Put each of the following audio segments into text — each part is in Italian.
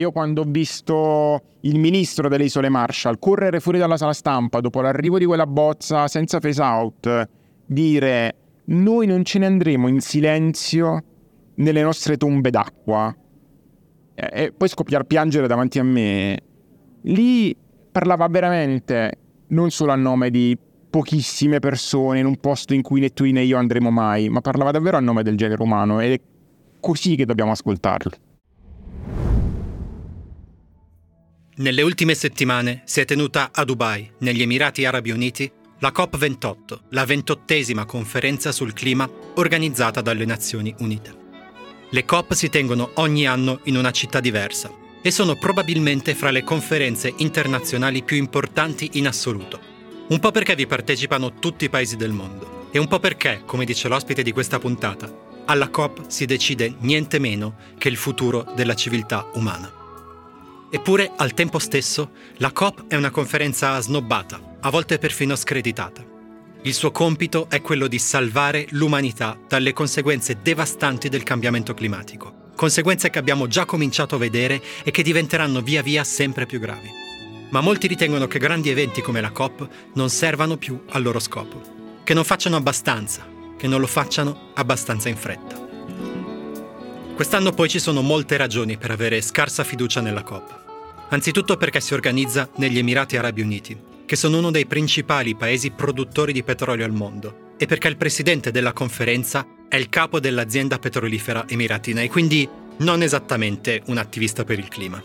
Io quando ho visto il ministro delle isole Marshall correre fuori dalla sala stampa dopo l'arrivo di quella bozza senza face out, dire noi non ce ne andremo in silenzio nelle nostre tombe d'acqua e poi scoppiare a piangere davanti a me, lì parlava veramente non solo a nome di pochissime persone in un posto in cui né tu né io andremo mai, ma parlava davvero a nome del genere umano ed è così che dobbiamo ascoltarlo. Nelle ultime settimane si è tenuta a Dubai, negli Emirati Arabi Uniti, la COP28, la ventottesima conferenza sul clima organizzata dalle Nazioni Unite. Le COP si tengono ogni anno in una città diversa e sono probabilmente fra le conferenze internazionali più importanti in assoluto. Un po' perché vi partecipano tutti i paesi del mondo e un po' perché, come dice l'ospite di questa puntata, alla COP si decide niente meno che il futuro della civiltà umana. Eppure, al tempo stesso, la COP è una conferenza snobbata, a volte perfino screditata. Il suo compito è quello di salvare l'umanità dalle conseguenze devastanti del cambiamento climatico, conseguenze che abbiamo già cominciato a vedere e che diventeranno via via sempre più gravi. Ma molti ritengono che grandi eventi come la COP non servano più al loro scopo, che non facciano abbastanza, che non lo facciano abbastanza in fretta. Quest'anno poi ci sono molte ragioni per avere scarsa fiducia nella COP. Anzitutto perché si organizza negli Emirati Arabi Uniti, che sono uno dei principali paesi produttori di petrolio al mondo, e perché il presidente della conferenza è il capo dell'azienda petrolifera emiratina e quindi non esattamente un attivista per il clima.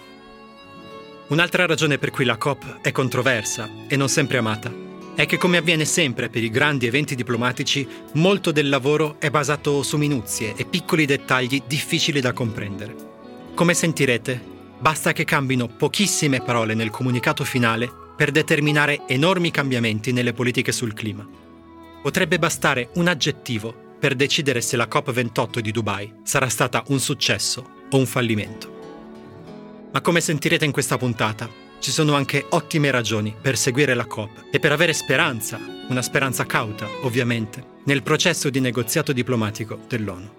Un'altra ragione per cui la COP è controversa e non sempre amata è che come avviene sempre per i grandi eventi diplomatici, molto del lavoro è basato su minuzie e piccoli dettagli difficili da comprendere. Come sentirete, basta che cambino pochissime parole nel comunicato finale per determinare enormi cambiamenti nelle politiche sul clima. Potrebbe bastare un aggettivo per decidere se la COP28 di Dubai sarà stata un successo o un fallimento. Ma come sentirete in questa puntata, ci sono anche ottime ragioni per seguire la COP e per avere speranza, una speranza cauta, ovviamente, nel processo di negoziato diplomatico dell'ONU.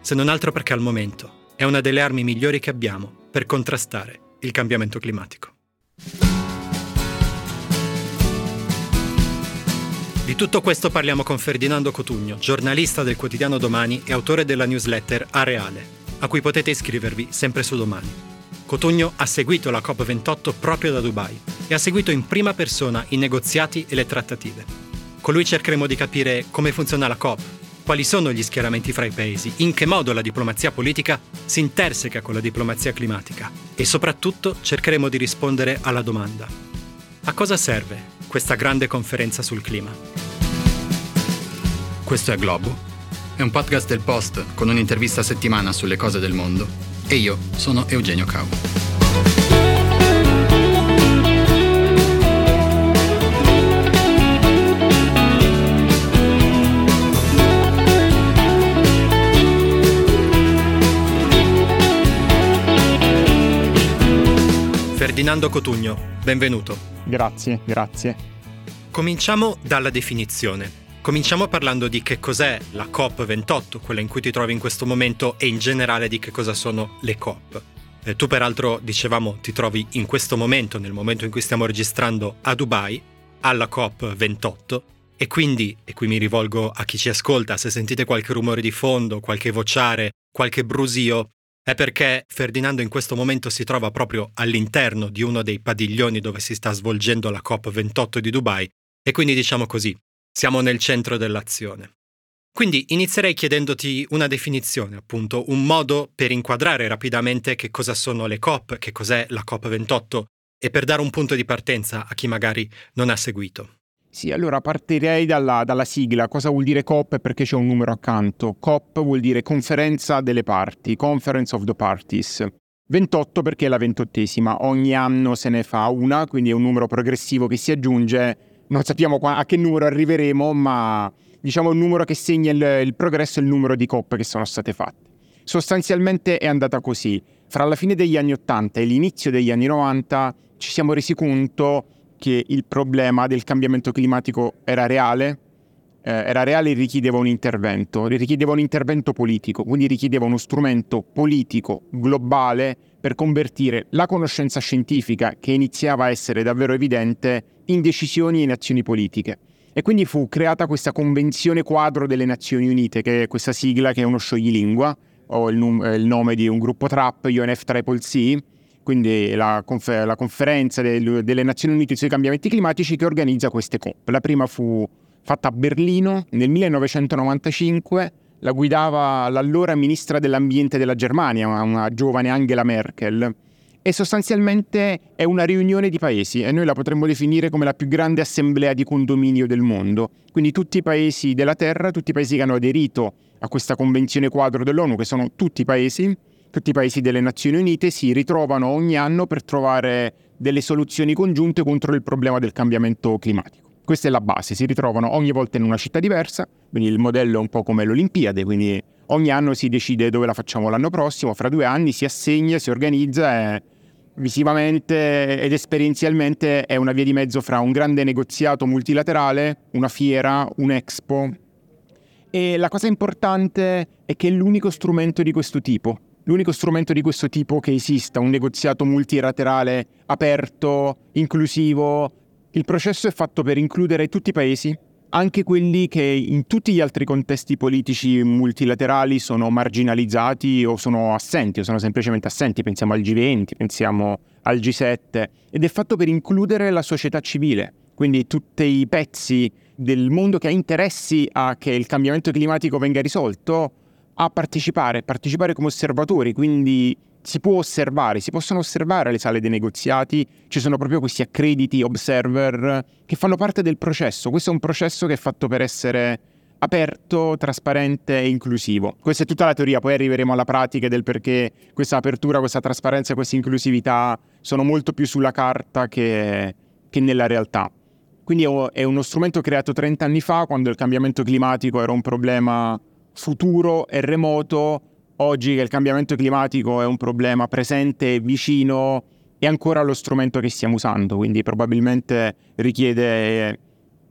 Se non altro perché al momento è una delle armi migliori che abbiamo per contrastare il cambiamento climatico. Di tutto questo parliamo con Ferdinando Cotugno, giornalista del quotidiano Domani e autore della newsletter Areale, a cui potete iscrivervi sempre su Domani. Cotugno ha seguito la COP28 proprio da Dubai e ha seguito in prima persona i negoziati e le trattative. Con lui cercheremo di capire come funziona la COP, quali sono gli schieramenti fra i paesi, in che modo la diplomazia politica si interseca con la diplomazia climatica e soprattutto cercheremo di rispondere alla domanda. A cosa serve questa grande conferenza sul clima? Questo è Globo. È un podcast del Post con un'intervista a settimana sulle cose del mondo e io sono Eugenio Cau. Ferdinando Cotugno, benvenuto. Grazie, grazie. Cominciamo dalla definizione. Cominciamo parlando di che cos'è la COP28, quella in cui ti trovi in questo momento, e in generale di che cosa sono le COP. Eh, tu peraltro, dicevamo, ti trovi in questo momento, nel momento in cui stiamo registrando a Dubai, alla COP28, e quindi, e qui mi rivolgo a chi ci ascolta, se sentite qualche rumore di fondo, qualche vociare, qualche brusio, è perché Ferdinando in questo momento si trova proprio all'interno di uno dei padiglioni dove si sta svolgendo la COP28 di Dubai, e quindi diciamo così, siamo nel centro dell'azione. Quindi inizierei chiedendoti una definizione, appunto, un modo per inquadrare rapidamente che cosa sono le COP, che cos'è la COP28 e per dare un punto di partenza a chi magari non ha seguito. Sì, allora partirei dalla, dalla, sigla. Cosa vuol dire COP perché c'è un numero accanto? COP vuol dire conferenza delle parti, Conference of the Parties. 28 perché è la ventottesima, ogni anno se ne fa una, quindi è un numero progressivo che si aggiunge non sappiamo a che numero arriveremo, ma diciamo il numero che segna il, il progresso è il numero di coppe che sono state fatte. Sostanzialmente è andata così. Fra la fine degli anni 80 e l'inizio degli anni 90 ci siamo resi conto che il problema del cambiamento climatico era reale era reale richiedeva un intervento, richiedeva un intervento politico, quindi richiedeva uno strumento politico globale per convertire la conoscenza scientifica, che iniziava a essere davvero evidente, in decisioni e in azioni politiche. E quindi fu creata questa Convenzione Quadro delle Nazioni Unite, che è questa sigla che è uno scioglilingua, o il, num- il nome di un gruppo trap, UNFCCC, quindi la, confer- la conferenza del- delle Nazioni Unite sui cambiamenti climatici che organizza queste COP. La prima fu fatta a Berlino nel 1995, la guidava l'allora ministra dell'ambiente della Germania, una giovane Angela Merkel e sostanzialmente è una riunione di paesi e noi la potremmo definire come la più grande assemblea di condominio del mondo. Quindi tutti i paesi della Terra, tutti i paesi che hanno aderito a questa convenzione quadro dell'ONU, che sono tutti i paesi, tutti i paesi delle Nazioni Unite, si ritrovano ogni anno per trovare delle soluzioni congiunte contro il problema del cambiamento climatico. Questa è la base, si ritrovano ogni volta in una città diversa, quindi il modello è un po' come l'Olimpiade, quindi ogni anno si decide dove la facciamo l'anno prossimo, fra due anni si assegna, si organizza e visivamente ed esperienzialmente è una via di mezzo fra un grande negoziato multilaterale, una fiera, un expo. E la cosa importante è che è l'unico strumento di questo tipo, l'unico strumento di questo tipo che esista, un negoziato multilaterale aperto, inclusivo. Il processo è fatto per includere tutti i paesi, anche quelli che in tutti gli altri contesti politici multilaterali sono marginalizzati o sono assenti o sono semplicemente assenti, pensiamo al G20, pensiamo al G7, ed è fatto per includere la società civile, quindi tutti i pezzi del mondo che ha interessi a che il cambiamento climatico venga risolto, a partecipare, partecipare come osservatori, quindi si può osservare, si possono osservare le sale dei negoziati, ci sono proprio questi accrediti observer che fanno parte del processo. Questo è un processo che è fatto per essere aperto, trasparente e inclusivo. Questa è tutta la teoria, poi arriveremo alla pratica del perché questa apertura, questa trasparenza questa inclusività sono molto più sulla carta che, che nella realtà. Quindi è uno strumento creato 30 anni fa, quando il cambiamento climatico era un problema futuro e remoto, oggi che il cambiamento climatico è un problema presente, vicino, è ancora lo strumento che stiamo usando, quindi probabilmente richiede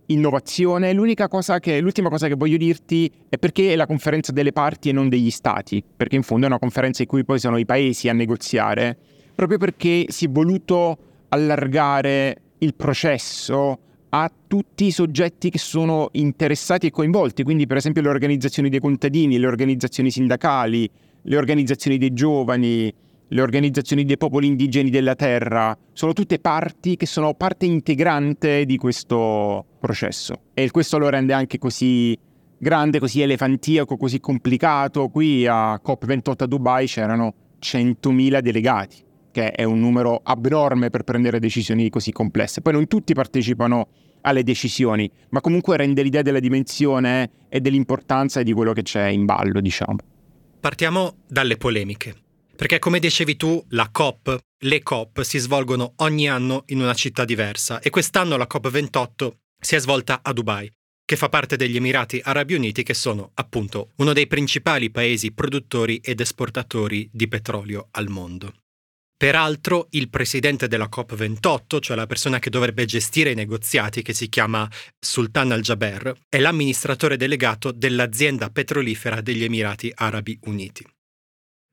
innovazione. L'unica cosa che, l'ultima cosa che voglio dirti è perché è la conferenza delle parti e non degli stati, perché in fondo è una conferenza in cui poi sono i paesi a negoziare, proprio perché si è voluto allargare il processo a tutti i soggetti che sono interessati e coinvolti, quindi per esempio le organizzazioni dei contadini, le organizzazioni sindacali, le organizzazioni dei giovani, le organizzazioni dei popoli indigeni della terra, sono tutte parti che sono parte integrante di questo processo. E questo lo rende anche così grande, così elefantiaco, così complicato. Qui a COP28 a Dubai c'erano 100.000 delegati che è un numero abnorme per prendere decisioni così complesse. Poi non tutti partecipano alle decisioni, ma comunque rende l'idea della dimensione e dell'importanza di quello che c'è in ballo, diciamo. Partiamo dalle polemiche, perché come dicevi tu, la COP, le COP si svolgono ogni anno in una città diversa e quest'anno la COP28 si è svolta a Dubai, che fa parte degli Emirati Arabi Uniti che sono appunto uno dei principali paesi produttori ed esportatori di petrolio al mondo. Peraltro il presidente della COP28, cioè la persona che dovrebbe gestire i negoziati, che si chiama Sultan al-Jaber, è l'amministratore delegato dell'azienda petrolifera degli Emirati Arabi Uniti.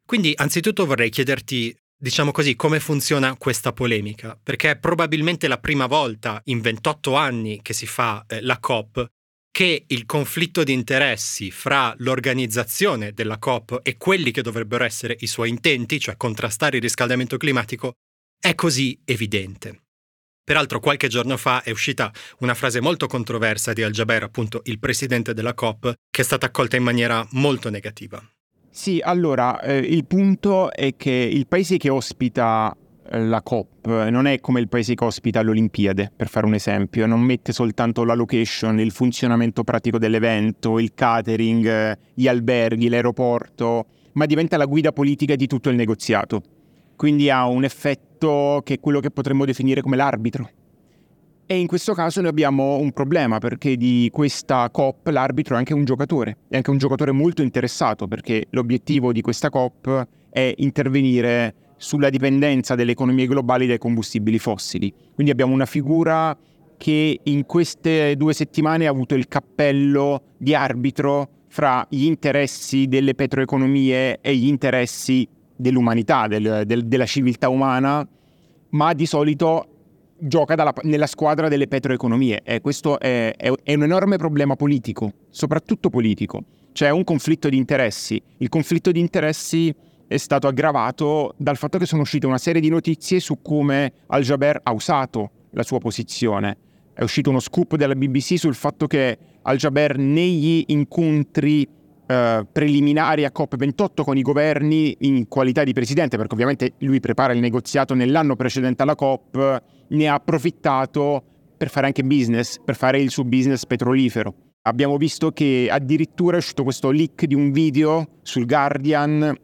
Quindi anzitutto vorrei chiederti, diciamo così, come funziona questa polemica, perché è probabilmente la prima volta in 28 anni che si fa eh, la COP che il conflitto di interessi fra l'organizzazione della COP e quelli che dovrebbero essere i suoi intenti, cioè contrastare il riscaldamento climatico, è così evidente. Peraltro qualche giorno fa è uscita una frase molto controversa di Al-Jaber, appunto il presidente della COP, che è stata accolta in maniera molto negativa. Sì, allora, eh, il punto è che il paese che ospita la COP non è come il paese che ospita le Olimpiadi, per fare un esempio, non mette soltanto la location, il funzionamento pratico dell'evento, il catering, gli alberghi, l'aeroporto, ma diventa la guida politica di tutto il negoziato. Quindi ha un effetto che è quello che potremmo definire come l'arbitro. E in questo caso noi abbiamo un problema perché di questa COP l'arbitro è anche un giocatore, è anche un giocatore molto interessato perché l'obiettivo di questa COP è intervenire sulla dipendenza delle economie globali dai combustibili fossili. Quindi abbiamo una figura che in queste due settimane ha avuto il cappello di arbitro fra gli interessi delle petroeconomie e gli interessi dell'umanità, del, del, della civiltà umana, ma di solito gioca dalla, nella squadra delle petroeconomie e questo è, è, è un enorme problema politico, soprattutto politico. C'è un conflitto di interessi. Il conflitto di interessi è stato aggravato dal fatto che sono uscite una serie di notizie su come Al-Jaber ha usato la sua posizione. È uscito uno scoop della BBC sul fatto che Al-Jaber negli incontri eh, preliminari a COP28 con i governi in qualità di presidente, perché ovviamente lui prepara il negoziato nell'anno precedente alla COP, ne ha approfittato per fare anche business, per fare il suo business petrolifero. Abbiamo visto che addirittura è uscito questo leak di un video sul Guardian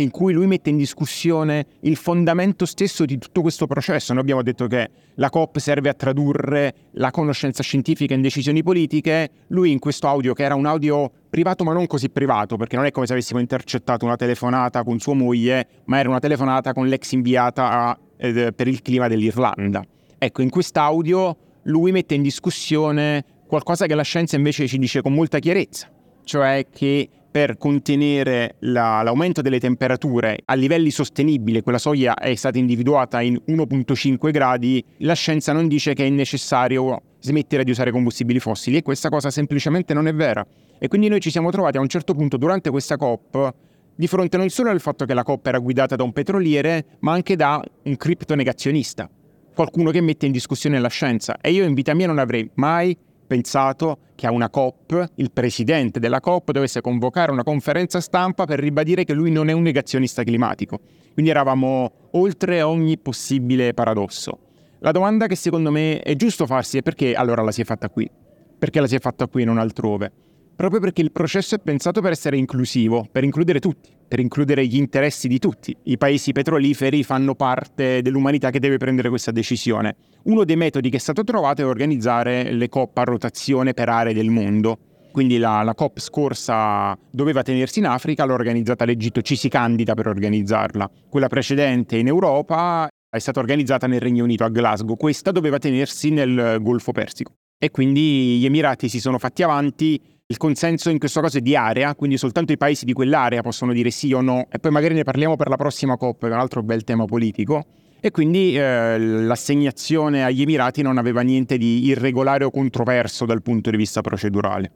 in cui lui mette in discussione il fondamento stesso di tutto questo processo. Noi abbiamo detto che la COP serve a tradurre la conoscenza scientifica in decisioni politiche. Lui in questo audio, che era un audio privato ma non così privato, perché non è come se avessimo intercettato una telefonata con sua moglie, ma era una telefonata con l'ex inviata eh, per il clima dell'Irlanda. Ecco, in quest'audio lui mette in discussione qualcosa che la scienza invece ci dice con molta chiarezza, cioè che per contenere la, l'aumento delle temperature a livelli sostenibili, quella soglia è stata individuata in 1.5 gradi, la scienza non dice che è necessario smettere di usare combustibili fossili e questa cosa semplicemente non è vera. E quindi noi ci siamo trovati a un certo punto durante questa COP di fronte non solo al fatto che la COP era guidata da un petroliere, ma anche da un criptonegazionista, qualcuno che mette in discussione la scienza. E io in vita mia non avrei mai pensato che a una COP il presidente della COP dovesse convocare una conferenza stampa per ribadire che lui non è un negazionista climatico. Quindi eravamo oltre ogni possibile paradosso. La domanda che secondo me è giusto farsi è perché allora la si è fatta qui? Perché la si è fatta qui e non altrove? Proprio perché il processo è pensato per essere inclusivo, per includere tutti, per includere gli interessi di tutti. I paesi petroliferi fanno parte dell'umanità che deve prendere questa decisione. Uno dei metodi che è stato trovato è organizzare le COP a rotazione per aree del mondo. Quindi la, la COP scorsa doveva tenersi in Africa, l'ha organizzata l'Egitto, ci si candida per organizzarla. Quella precedente in Europa è stata organizzata nel Regno Unito a Glasgow, questa doveva tenersi nel Golfo Persico. E quindi gli Emirati si sono fatti avanti il consenso in questo caso è di area, quindi soltanto i paesi di quell'area possono dire sì o no, e poi magari ne parliamo per la prossima COP, che è un altro bel tema politico. E quindi eh, l'assegnazione agli Emirati non aveva niente di irregolare o controverso dal punto di vista procedurale.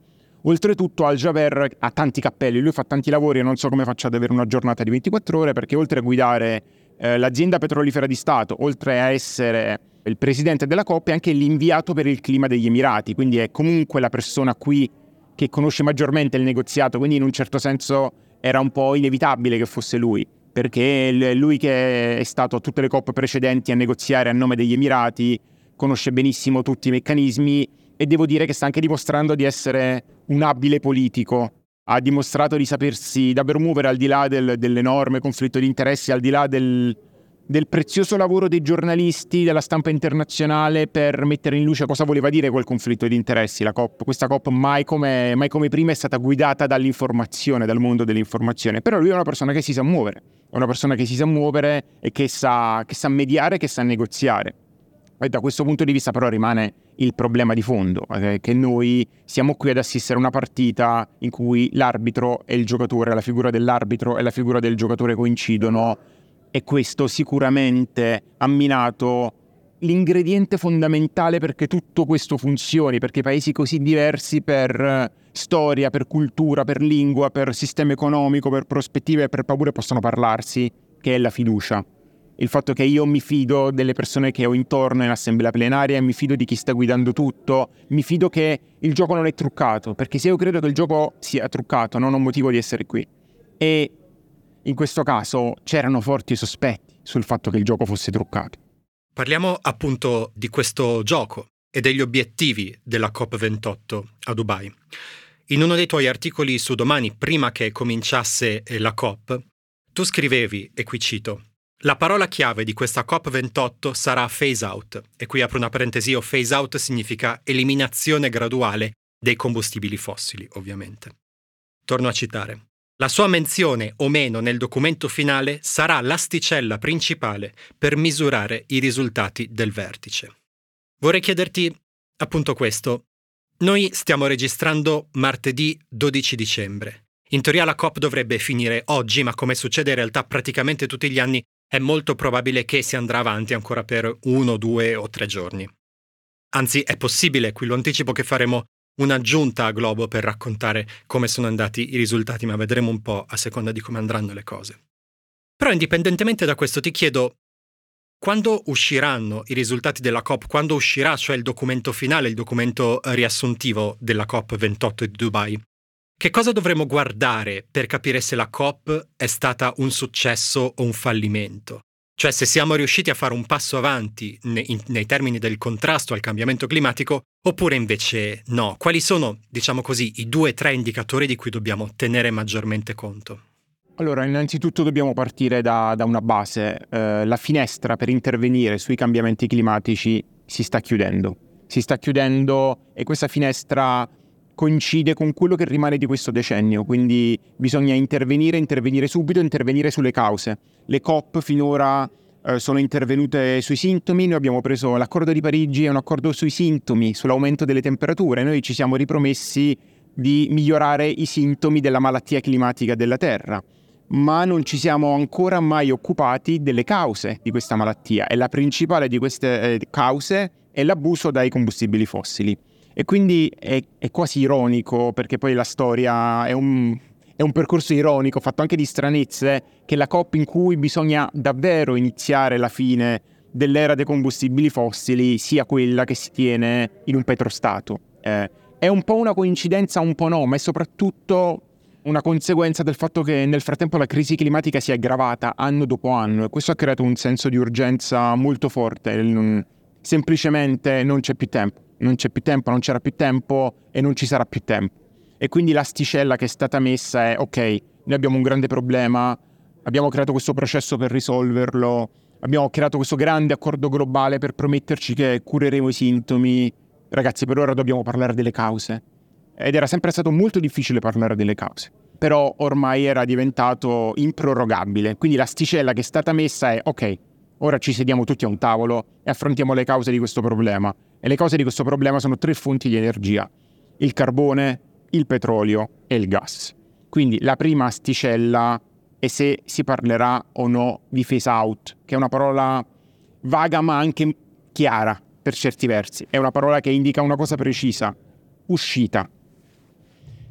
Oltretutto Al-Jaber ha tanti cappelli, lui fa tanti lavori e non so come faccia ad avere una giornata di 24 ore perché oltre a guidare eh, l'azienda petrolifera di Stato, oltre a essere il presidente della COP, è anche l'inviato per il clima degli Emirati, quindi è comunque la persona qui che conosce maggiormente il negoziato, quindi in un certo senso era un po' inevitabile che fosse lui, perché lui che è stato a tutte le coppe precedenti a negoziare a nome degli Emirati, conosce benissimo tutti i meccanismi e devo dire che sta anche dimostrando di essere un abile politico. Ha dimostrato di sapersi davvero muovere al di là del, dell'enorme conflitto di interessi, al di là del, del prezioso lavoro dei giornalisti, della stampa internazionale per mettere in luce cosa voleva dire quel conflitto di interessi. La COP, questa COP mai come, mai come prima è stata guidata dall'informazione, dal mondo dell'informazione, però lui è una persona che si sa muovere, è una persona che si sa muovere e che sa, che sa mediare, che sa negoziare. E da questo punto di vista però rimane il problema di fondo, eh, che noi siamo qui ad assistere a una partita in cui l'arbitro e il giocatore, la figura dell'arbitro e la figura del giocatore coincidono e questo sicuramente ha minato l'ingrediente fondamentale perché tutto questo funzioni, perché paesi così diversi per eh, storia, per cultura, per lingua, per sistema economico, per prospettive e per paure possono parlarsi, che è la fiducia. Il fatto che io mi fido delle persone che ho intorno in assemblea plenaria, mi fido di chi sta guidando tutto, mi fido che il gioco non è truccato, perché se io credo che il gioco sia truccato non ho motivo di essere qui. E in questo caso c'erano forti sospetti sul fatto che il gioco fosse truccato. Parliamo appunto di questo gioco e degli obiettivi della COP28 a Dubai. In uno dei tuoi articoli su domani, prima che cominciasse la COP, tu scrivevi, e qui cito, la parola chiave di questa COP28 sarà phase out, e qui apro una parentesi, phase out significa eliminazione graduale dei combustibili fossili, ovviamente. Torno a citare. La sua menzione o meno nel documento finale sarà l'asticella principale per misurare i risultati del vertice. Vorrei chiederti appunto questo. Noi stiamo registrando martedì 12 dicembre. In teoria la COP dovrebbe finire oggi, ma come succede in realtà praticamente tutti gli anni, è molto probabile che si andrà avanti ancora per uno, due o tre giorni. Anzi, è possibile, qui lo anticipo che faremo un'aggiunta a Globo per raccontare come sono andati i risultati, ma vedremo un po' a seconda di come andranno le cose. Però indipendentemente da questo ti chiedo, quando usciranno i risultati della COP, quando uscirà cioè il documento finale, il documento riassuntivo della COP 28 di Dubai, che cosa dovremo guardare per capire se la COP è stata un successo o un fallimento? Cioè se siamo riusciti a fare un passo avanti nei, nei, termini del contrasto al cambiamento climatico oppure invece no. Quali sono, diciamo così, i due o tre indicatori di cui dobbiamo tenere maggiormente conto? Allora, innanzitutto dobbiamo partire da, da una base. Eh, la finestra per intervenire sui cambiamenti climatici si sta chiudendo. Si sta chiudendo e questa finestra coincide con quello che rimane di questo decennio, quindi bisogna intervenire, intervenire subito, intervenire sulle cause. Le COP finora eh, sono intervenute sui sintomi, noi abbiamo preso l'accordo di Parigi, è un accordo sui sintomi, sull'aumento delle temperature, noi ci siamo ripromessi di migliorare i sintomi della malattia climatica della Terra, ma non ci siamo ancora mai occupati delle cause di questa malattia e la principale di queste eh, cause è l'abuso dai combustibili fossili. E quindi è, è quasi ironico, perché poi la storia è un, è un percorso ironico, fatto anche di stranezze, che la COP in cui bisogna davvero iniziare la fine dell'era dei combustibili fossili sia quella che si tiene in un petrostato. Eh, è un po' una coincidenza, un po' no, ma è soprattutto una conseguenza del fatto che nel frattempo la crisi climatica si è aggravata anno dopo anno e questo ha creato un senso di urgenza molto forte. Semplicemente non c'è più tempo non c'è più tempo, non c'era più tempo e non ci sarà più tempo. E quindi l'asticella che è stata messa è ok, noi abbiamo un grande problema, abbiamo creato questo processo per risolverlo, abbiamo creato questo grande accordo globale per prometterci che cureremo i sintomi. Ragazzi, per ora dobbiamo parlare delle cause. Ed era sempre stato molto difficile parlare delle cause. Però ormai era diventato improrogabile. Quindi l'asticella che è stata messa è ok, ora ci sediamo tutti a un tavolo e affrontiamo le cause di questo problema. E le cause di questo problema sono tre fonti di energia, il carbone, il petrolio e il gas. Quindi la prima asticella è se si parlerà o no di phase out, che è una parola vaga ma anche chiara per certi versi. È una parola che indica una cosa precisa, uscita.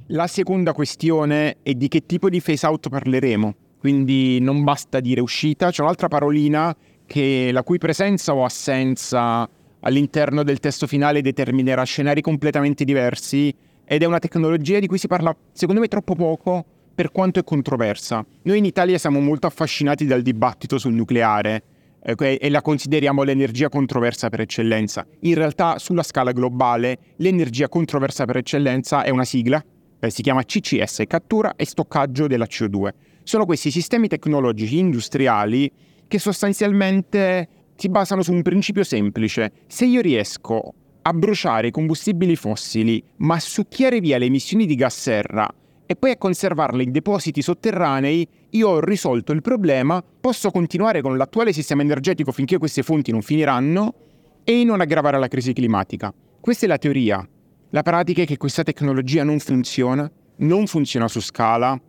La seconda questione è di che tipo di phase out parleremo. Quindi non basta dire uscita, c'è un'altra parolina che, la cui presenza o assenza all'interno del testo finale determinerà scenari completamente diversi ed è una tecnologia di cui si parla secondo me troppo poco per quanto è controversa. Noi in Italia siamo molto affascinati dal dibattito sul nucleare eh, e la consideriamo l'energia controversa per eccellenza. In realtà sulla scala globale l'energia controversa per eccellenza è una sigla, eh, si chiama CCS, cattura e stoccaggio della CO2. Sono questi sistemi tecnologici industriali che sostanzialmente si basano su un principio semplice. Se io riesco a bruciare i combustibili fossili, ma a succhiare via le emissioni di gas serra e poi a conservarle in depositi sotterranei, io ho risolto il problema, posso continuare con l'attuale sistema energetico finché queste fonti non finiranno e non aggravare la crisi climatica. Questa è la teoria. La pratica è che questa tecnologia non funziona, non funziona su scala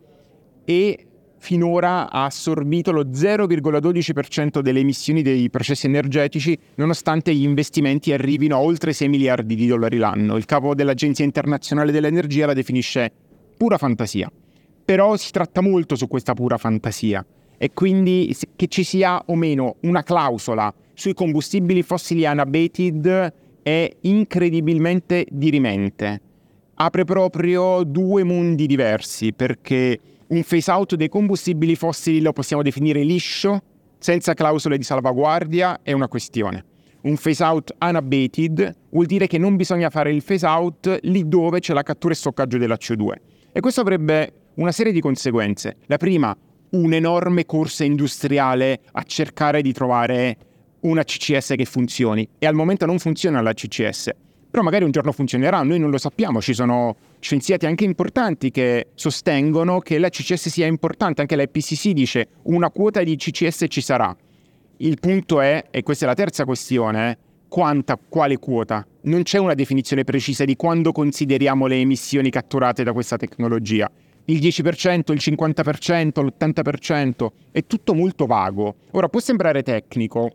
e finora ha assorbito lo 0,12% delle emissioni dei processi energetici, nonostante gli investimenti arrivino a oltre 6 miliardi di dollari l'anno. Il capo dell'Agenzia internazionale dell'energia la definisce pura fantasia. Però si tratta molto su questa pura fantasia e quindi che ci sia o meno una clausola sui combustibili fossili unabated è incredibilmente dirimente. Apre proprio due mondi diversi perché un phase out dei combustibili fossili lo possiamo definire liscio, senza clausole di salvaguardia, è una questione. Un phase out unabated vuol dire che non bisogna fare il phase out lì dove c'è la cattura e stoccaggio della CO2. E questo avrebbe una serie di conseguenze. La prima, un'enorme corsa industriale a cercare di trovare una CCS che funzioni. E al momento non funziona la CCS però magari un giorno funzionerà, noi non lo sappiamo, ci sono scienziati anche importanti che sostengono che la CCS sia importante, anche la IPCC dice una quota di CCS ci sarà. Il punto è, e questa è la terza questione, quanta, quale quota. Non c'è una definizione precisa di quando consideriamo le emissioni catturate da questa tecnologia. Il 10%, il 50%, l'80%, è tutto molto vago. Ora può sembrare tecnico,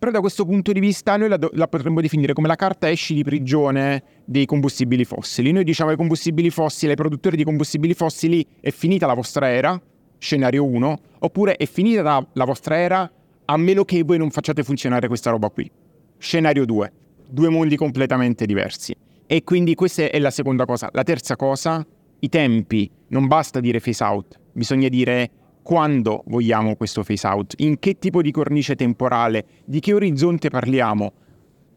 però da questo punto di vista noi la, do- la, potremmo definire come la carta esci di prigione dei combustibili fossili. Noi diciamo ai combustibili fossili, ai produttori di combustibili fossili, è finita la vostra era, scenario 1, oppure è finita la, vostra era a meno che voi non facciate funzionare questa roba qui. Scenario 2, due mondi completamente diversi. E quindi questa è la seconda cosa. La terza cosa, i tempi. Non basta dire phase out, bisogna dire quando vogliamo questo phase out, in che tipo di cornice temporale, di che orizzonte parliamo.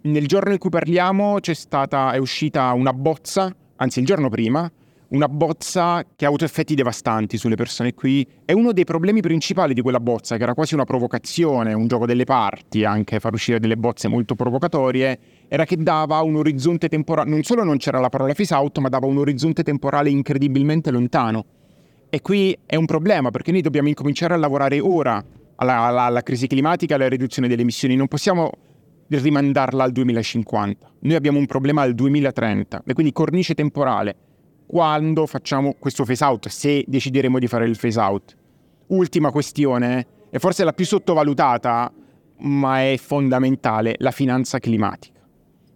Nel giorno in cui parliamo stata, è uscita una bozza, anzi il giorno prima, una bozza che ha avuto effetti devastanti sulle persone qui. E uno dei problemi principali di quella bozza, che era quasi una provocazione, un gioco delle parti, anche far uscire delle bozze molto provocatorie, era che dava un orizzonte temporale, non solo non c'era la parola phase out, ma dava un orizzonte temporale incredibilmente lontano. E qui è un problema perché noi dobbiamo incominciare a lavorare ora alla, alla, alla crisi climatica alla riduzione delle emissioni. Non possiamo rimandarla al 2050. Noi abbiamo un problema al 2030 e quindi cornice temporale quando facciamo questo phase out, se decideremo di fare il phase out. Ultima questione, e forse la più sottovalutata, ma è fondamentale, la finanza climatica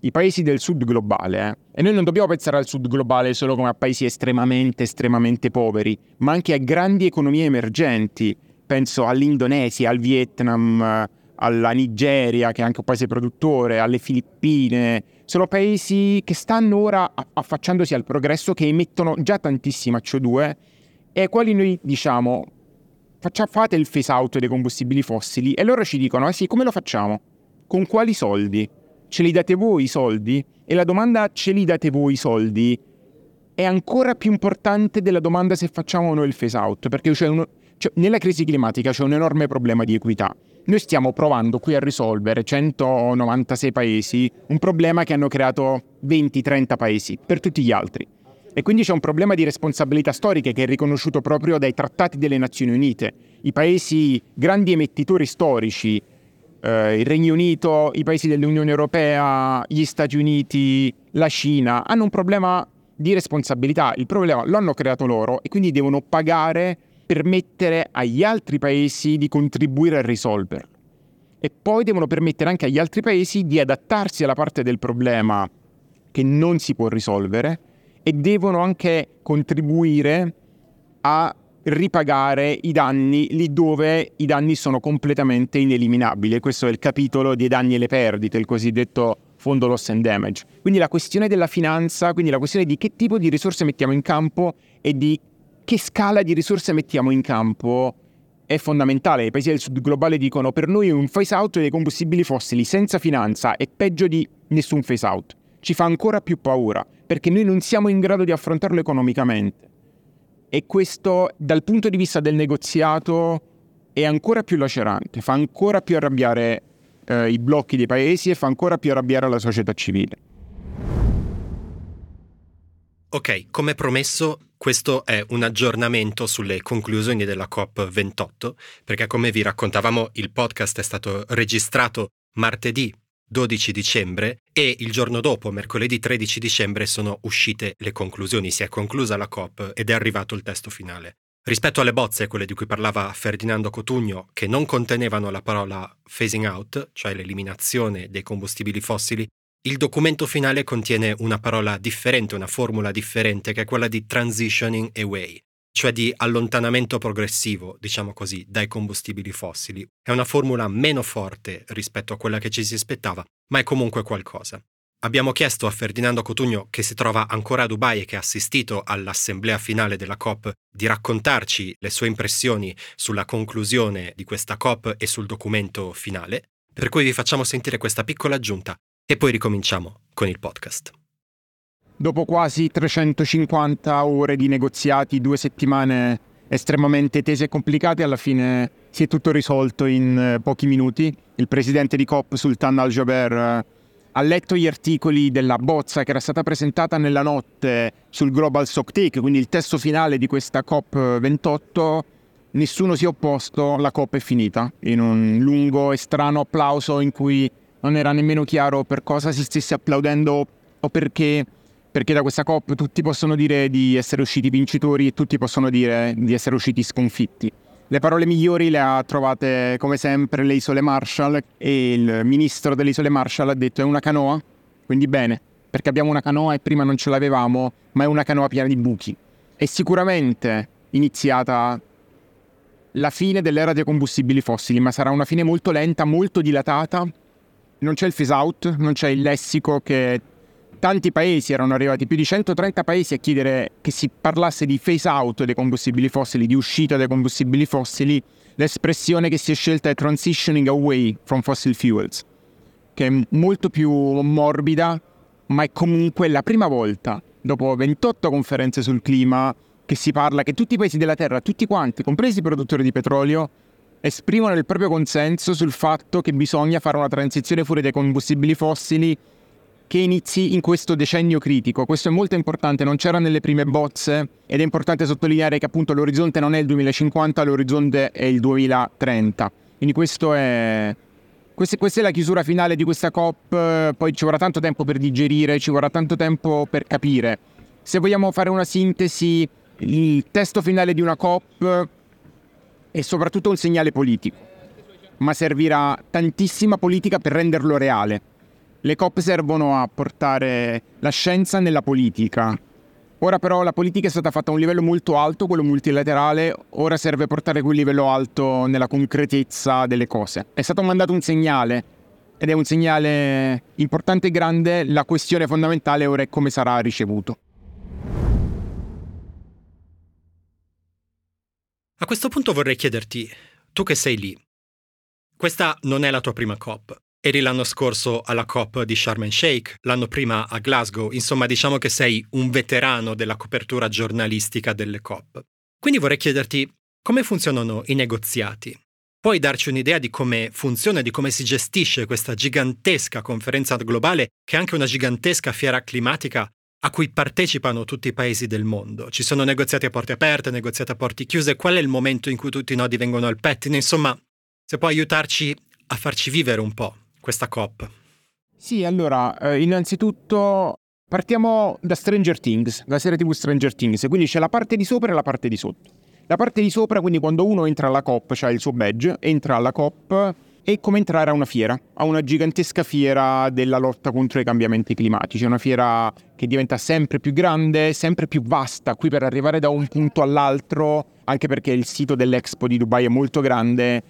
i paesi del sud globale, eh, e noi non dobbiamo pensare al sud globale solo come a paesi estremamente, estremamente poveri, ma anche a grandi economie emergenti. Penso all'Indonesia, al Vietnam, alla Nigeria, che è anche un paese produttore, alle Filippine. Sono paesi che stanno ora affacciandosi al progresso, che emettono già tantissima CO2 e ai quali noi diciamo faccia, fate il phase out dei combustibili fossili e loro ci dicono, eh sì, come lo facciamo? Con quali soldi? Ce li date voi i soldi? E la domanda ce li date voi i soldi è ancora più importante della domanda se facciamo o no il phase out, perché uno, cioè, nella crisi climatica c'è un enorme problema di equità. Noi stiamo provando qui a risolvere 196 paesi un problema che hanno creato 20-30 paesi per tutti gli altri. E quindi c'è un problema di responsabilità storiche che è riconosciuto proprio dai trattati delle Nazioni Unite. I paesi grandi emettitori storici eh, il Regno Unito, i paesi dell'Unione Europea, gli Stati Uniti, la Cina hanno un problema di responsabilità. Il problema lo hanno creato loro e quindi devono pagare per permettere agli altri paesi di contribuire a risolverlo. E poi devono permettere anche agli altri paesi di adattarsi alla parte del problema che non si può risolvere e devono anche contribuire a ripagare i danni lì dove i danni sono completamente ineliminabili. Questo è il capitolo dei danni e le perdite, il cosiddetto fondo loss and damage. Quindi la questione della finanza, quindi la questione di che tipo di risorse mettiamo in campo e di che scala di risorse mettiamo in campo è fondamentale. I paesi del sud globale dicono per noi un phase out dei combustibili fossili senza finanza è peggio di nessun phase out. Ci fa ancora più paura perché noi non siamo in grado di affrontarlo economicamente. E questo dal punto di vista del negoziato è ancora più lacerante, fa ancora più arrabbiare eh, i blocchi dei paesi e fa ancora più arrabbiare la società civile. Ok, come promesso, questo è un aggiornamento sulle conclusioni della COP28, perché come vi raccontavamo il podcast è stato registrato martedì 12 dicembre e il giorno dopo, mercoledì 13 dicembre, sono uscite le conclusioni, si è conclusa la COP ed è arrivato il testo finale. Rispetto alle bozze, quelle di cui parlava Ferdinando Cotugno, che non contenevano la parola phasing out, cioè l'eliminazione dei combustibili fossili, il documento finale contiene una parola differente, una formula differente, che è quella di transitioning away, cioè di allontanamento progressivo, diciamo così, dai combustibili fossili. È una formula meno forte rispetto a quella che ci si aspettava, ma è comunque qualcosa. Abbiamo chiesto a Ferdinando Cotugno, che si trova ancora a Dubai e che ha assistito all'assemblea finale della COP, di raccontarci le sue impressioni sulla conclusione di questa COP e sul documento finale, per cui vi facciamo sentire questa piccola aggiunta e poi ricominciamo con il podcast. Dopo quasi 350 ore di negoziati, due settimane estremamente tese e complicate, alla fine si è tutto risolto in eh, pochi minuti. Il presidente di COP, Sultan Al-Jaber, eh, ha letto gli articoli della bozza che era stata presentata nella notte sul Global Stocktake, quindi il testo finale di questa COP28. Nessuno si è opposto, la COP è finita, in un lungo e strano applauso in cui non era nemmeno chiaro per cosa si stesse applaudendo o perché, perché da questa COP tutti possono dire di essere usciti vincitori e tutti possono dire di essere usciti sconfitti. Le parole migliori le ha trovate come sempre le isole Marshall e il ministro delle isole Marshall ha detto è una canoa, quindi bene, perché abbiamo una canoa e prima non ce l'avevamo, ma è una canoa piena di buchi. È sicuramente iniziata la fine dell'era dei combustibili fossili, ma sarà una fine molto lenta, molto dilatata. Non c'è il phase out, non c'è il lessico che tanti paesi erano arrivati, più di 130 paesi a chiedere che si parlasse di phase out dei combustibili fossili, di uscita dai combustibili fossili. L'espressione che si è scelta è transitioning away from fossil fuels, che è molto più morbida, ma è comunque la prima volta, dopo 28 conferenze sul clima, che si parla che tutti i paesi della Terra, tutti quanti, compresi i produttori di petrolio, esprimono il proprio consenso sul fatto che bisogna fare una transizione fuori dai combustibili fossili che inizi in questo decennio critico. Questo è molto importante, non c'era nelle prime bozze ed è importante sottolineare che appunto l'orizzonte non è il 2050, l'orizzonte è il 2030. Quindi questo è, questa, questa, è la chiusura finale di questa COP, poi ci vorrà tanto tempo per digerire, ci vorrà tanto tempo per capire. Se vogliamo fare una sintesi, il testo finale di una COP è soprattutto un segnale politico, ma servirà tantissima politica per renderlo reale. Le COP servono a portare la scienza nella politica. Ora però la politica è stata fatta a un livello molto alto, quello multilaterale, ora serve portare quel livello alto nella concretezza delle cose. È stato mandato un segnale ed è un segnale importante e grande, la questione fondamentale ora è come sarà ricevuto. A questo punto vorrei chiederti, tu che sei lì, questa non è la tua prima COP. Eri l'anno scorso alla COP di Sharm el Sheikh, l'anno prima a Glasgow, insomma diciamo che sei un veterano della copertura giornalistica delle COP. Quindi vorrei chiederti come funzionano i negoziati. Puoi darci un'idea di come funziona, di come si gestisce questa gigantesca conferenza globale, che è anche una gigantesca fiera climatica a cui partecipano tutti i paesi del mondo. Ci sono negoziati a porte aperte, negoziati a porte chiuse, qual è il momento in cui tutti i nodi vengono al pettine? Insomma, se puoi aiutarci a farci vivere un po' questa COP. Sì, allora, eh, innanzitutto partiamo da Stranger Things, la serie TV Stranger Things, quindi c'è la parte di sopra e la parte di sotto. La parte di sopra, quindi quando uno entra alla COP, cioè il suo badge, entra alla COP è come entrare a una fiera, a una gigantesca fiera della lotta contro i cambiamenti climatici, una fiera che diventa sempre più grande, sempre più vasta, qui per arrivare da un punto all'altro, anche perché il sito dell'Expo di Dubai è molto grande,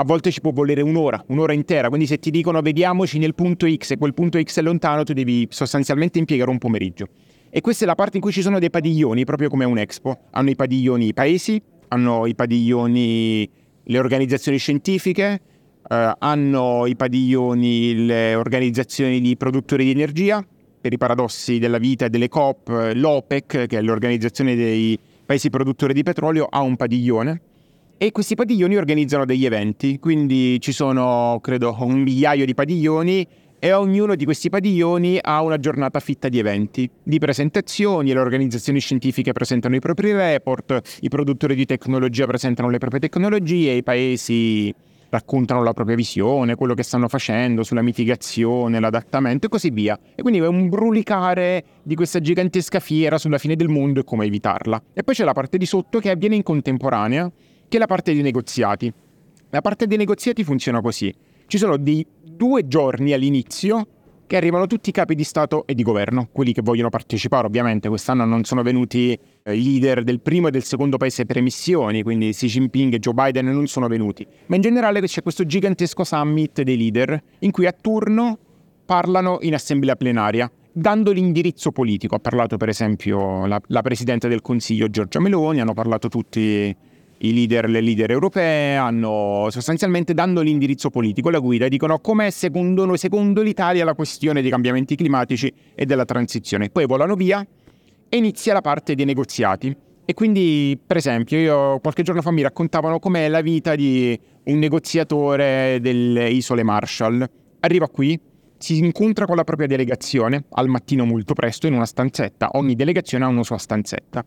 a volte ci può volere un'ora, un'ora intera, quindi se ti dicono vediamoci nel punto X e quel punto X è lontano, tu devi sostanzialmente impiegare un pomeriggio. E questa è la parte in cui ci sono dei padiglioni, proprio come un Expo. Hanno i padiglioni i paesi, hanno i padiglioni le organizzazioni scientifiche, eh, hanno i padiglioni le organizzazioni di produttori di energia, per i paradossi della vita e delle COP, l'OPEC, che è l'organizzazione dei paesi produttori di petrolio, ha un padiglione e questi padiglioni organizzano degli eventi, quindi ci sono credo un migliaio di padiglioni e ognuno di questi padiglioni ha una giornata fitta di eventi, di presentazioni, le organizzazioni scientifiche presentano i propri report, i produttori di tecnologia presentano le proprie tecnologie, i paesi raccontano la propria visione, quello che stanno facendo sulla mitigazione, l'adattamento e così via. E quindi è un brulicare di questa gigantesca fiera sulla fine del mondo e come evitarla. E poi c'è la parte di sotto che avviene in contemporanea, che è la parte dei negoziati. La parte dei negoziati funziona così. Ci sono dei due giorni all'inizio che arrivano tutti i capi di Stato e di governo, quelli che vogliono partecipare ovviamente. Quest'anno non sono venuti eh, i leader del primo e del secondo paese per emissioni, quindi Xi Jinping e Joe Biden non sono venuti. Ma in generale c'è questo gigantesco summit dei leader in cui a turno parlano in assemblea plenaria, dando l'indirizzo politico. Ha parlato per esempio la, la Presidente del Consiglio Giorgia Meloni, hanno parlato tutti i leader, le leader europee hanno sostanzialmente dando l'indirizzo politico, la guida, dicono com'è secondo noi, secondo l'Italia, la questione dei cambiamenti climatici e della transizione. Poi volano via e inizia la parte dei negoziati. E quindi, per esempio, io qualche giorno fa mi raccontavano com'è la vita di un negoziatore delle isole Marshall. Arriva qui, si incontra con la propria delegazione al mattino molto presto in una stanzetta. Ogni delegazione ha una sua stanzetta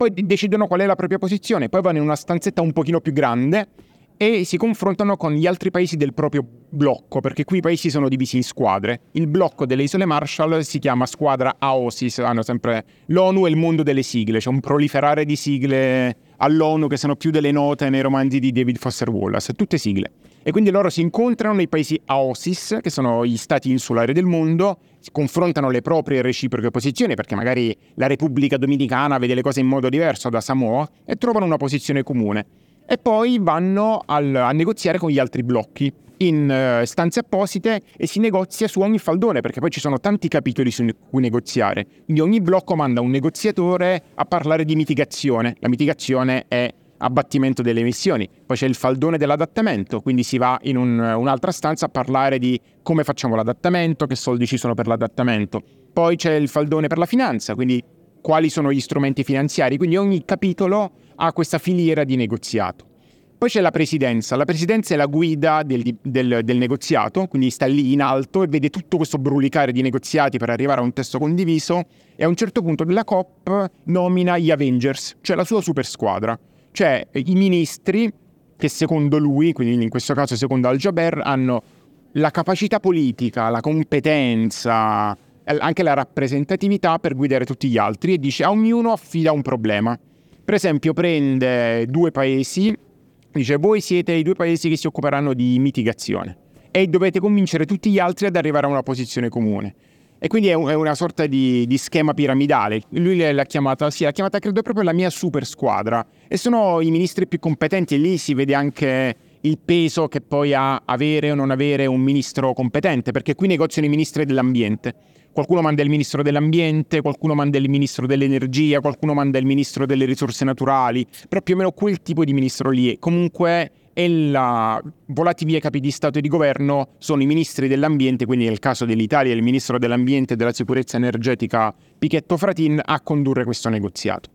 poi decidono qual è la propria posizione, poi vanno in una stanzetta un pochino più grande e si confrontano con gli altri paesi del proprio blocco, perché qui i paesi sono divisi in squadre. Il blocco delle isole Marshall si chiama squadra AOSIS, hanno sempre l'ONU e il mondo delle sigle, c'è un proliferare di sigle all'ONU che sono più delle note nei romanzi di David Foster Wallace, tutte sigle. E quindi loro si incontrano nei paesi AOSIS, che sono gli stati insulari del mondo, confrontano le proprie reciproche posizioni, perché magari la Repubblica Dominicana vede le cose in modo diverso da Samoa, e trovano una posizione comune e poi vanno al, a negoziare con gli altri blocchi in uh, stanze apposite e si negozia su ogni faldone perché poi ci sono tanti capitoli su cui negoziare. Quindi ogni blocco manda un negoziatore a parlare di mitigazione. La mitigazione è abbattimento delle emissioni. Poi c'è il faldone dell'adattamento, quindi si va in un, un'altra stanza a parlare di come facciamo l'adattamento, che soldi ci sono per l'adattamento. Poi c'è il faldone per la finanza, quindi quali sono gli strumenti finanziari. Quindi ogni capitolo ha questa filiera di negoziato. Poi c'è la presidenza, la presidenza è la guida del, del, del, negoziato, quindi sta lì in alto e vede tutto questo brulicare di negoziati per arrivare a un testo condiviso e a un certo punto della COP nomina gli Avengers, cioè la sua super squadra, cioè i ministri che secondo lui, quindi in questo caso secondo Al-Jaber, hanno la capacità politica, la competenza, anche la rappresentatività per guidare tutti gli altri e dice a ognuno affida un problema. Per esempio prende due paesi, dice voi siete i due paesi che si occuperanno di mitigazione e dovete convincere tutti gli altri ad arrivare a una posizione comune. E quindi è, una sorta di, di schema piramidale. Lui l'ha chiamata, sì, l'ha chiamata credo proprio la mia super squadra. E sono i ministri più competenti e lì si vede anche il peso che poi ha avere o non avere un ministro competente, perché qui negoziano i ministri dell'ambiente. Qualcuno manda il ministro dell'ambiente, qualcuno manda il ministro dell'energia, qualcuno manda il ministro delle risorse naturali, però più o meno quel tipo di ministro lì. Comunque e la volati via capi di Stato e di governo sono i ministri dell'ambiente, quindi nel caso dell'Italia il ministro dell'ambiente e della sicurezza energetica Pichetto Fratin a condurre questo negoziato.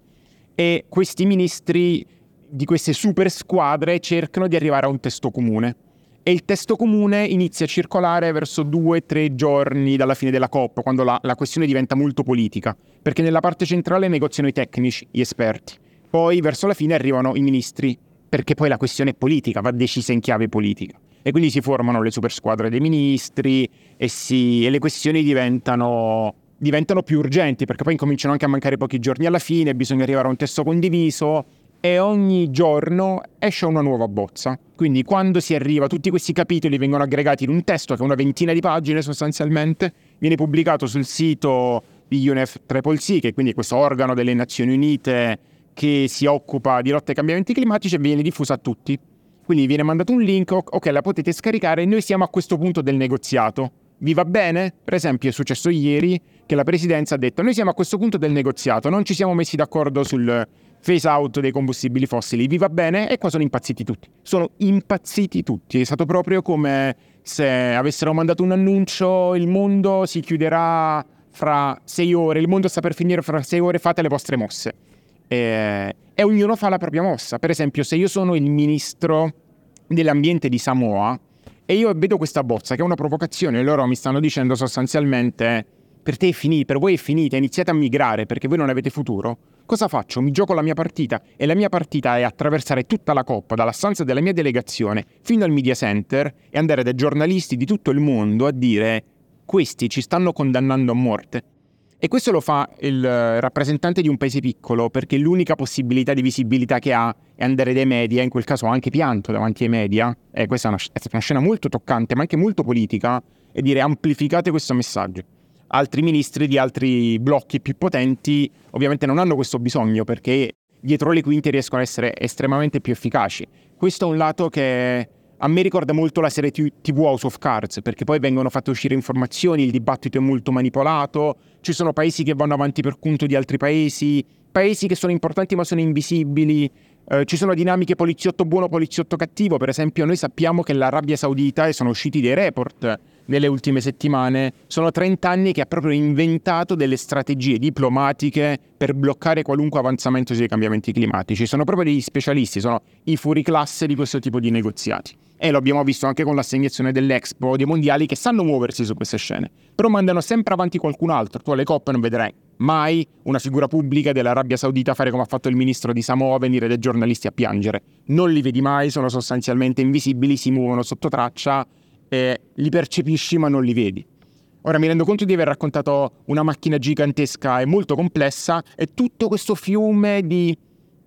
E questi ministri di queste super squadre cercano di arrivare a un testo comune e il testo comune inizia a circolare verso due o tre giorni dalla fine della COP, quando la, la, questione diventa molto politica, perché nella parte centrale negoziano i tecnici, gli esperti. Poi verso la fine arrivano i ministri, perché poi la questione è politica, va decisa in chiave politica. E quindi si formano le super squadre dei ministri e, si, e le questioni diventano, diventano più urgenti, perché poi incominciano anche a mancare pochi giorni alla fine, bisogna arrivare a un testo condiviso e ogni giorno esce una nuova bozza. Quindi quando si arriva, tutti questi capitoli vengono aggregati in un testo che è una ventina di pagine sostanzialmente, viene pubblicato sul sito di UNF Triple C, che è quindi questo organo delle Nazioni Unite che si occupa di lotta ai cambiamenti climatici e viene diffuso a tutti. Quindi viene mandato un link, ok, la potete scaricare e noi siamo a questo punto del negoziato. Vi va bene? Per esempio è successo ieri che la Presidenza ha detto noi siamo a questo punto del negoziato, non ci siamo messi d'accordo sul phase out dei combustibili fossili, vi va bene? E qua sono impazziti tutti. Sono impazziti tutti. È stato proprio come se avessero mandato un annuncio, il mondo si chiuderà fra sei ore, il mondo sta per finire fra sei ore, fate le vostre mosse. E, e ognuno fa la propria mossa. Per esempio, se io sono il ministro dell'ambiente di Samoa e io vedo questa bozza che è una provocazione, loro mi stanno dicendo sostanzialmente per te è finita, per voi è finita, iniziate a migrare perché voi non avete futuro. Cosa faccio? Mi gioco la mia partita e la mia partita è attraversare tutta la coppa dalla stanza della mia delegazione fino al media center e andare dai giornalisti di tutto il mondo a dire questi ci stanno condannando a morte. E questo lo fa il rappresentante di un paese piccolo perché l'unica possibilità di visibilità che ha è andare dai media, in quel caso ha anche pianto davanti ai media, e questa è una, è una scena molto toccante ma anche molto politica, e dire amplificate questo messaggio altri ministri di altri blocchi più potenti ovviamente non hanno questo bisogno perché dietro le quinte riescono ad essere estremamente più efficaci. Questo è un lato che a me ricorda molto la serie TV House of Cards, perché poi vengono fatte uscire informazioni, il dibattito è molto manipolato, ci sono paesi che vanno avanti per conto di altri paesi, paesi che sono importanti ma sono invisibili, eh, ci sono dinamiche poliziotto buono, poliziotto cattivo, per esempio noi sappiamo che l'Arabia Saudita, e sono usciti dei report nelle ultime settimane, sono 30 anni che ha proprio inventato delle strategie diplomatiche per bloccare qualunque avanzamento sui cambiamenti climatici. Sono proprio degli specialisti, sono i fuoriclasse di questo tipo di negoziati. E lo abbiamo visto anche con l'assegnazione dell'Expo, dei mondiali che sanno muoversi su queste scene, però mandano sempre avanti qualcun altro. Tu alle coppe non vedrai Mai una figura pubblica dell'Arabia Saudita fare come ha fatto il ministro di Samoa, venire dai giornalisti a piangere. Non li vedi mai, sono sostanzialmente invisibili, si muovono sotto traccia, eh, li percepisci ma non li vedi. Ora mi rendo conto di aver raccontato una macchina gigantesca e molto complessa e tutto questo fiume di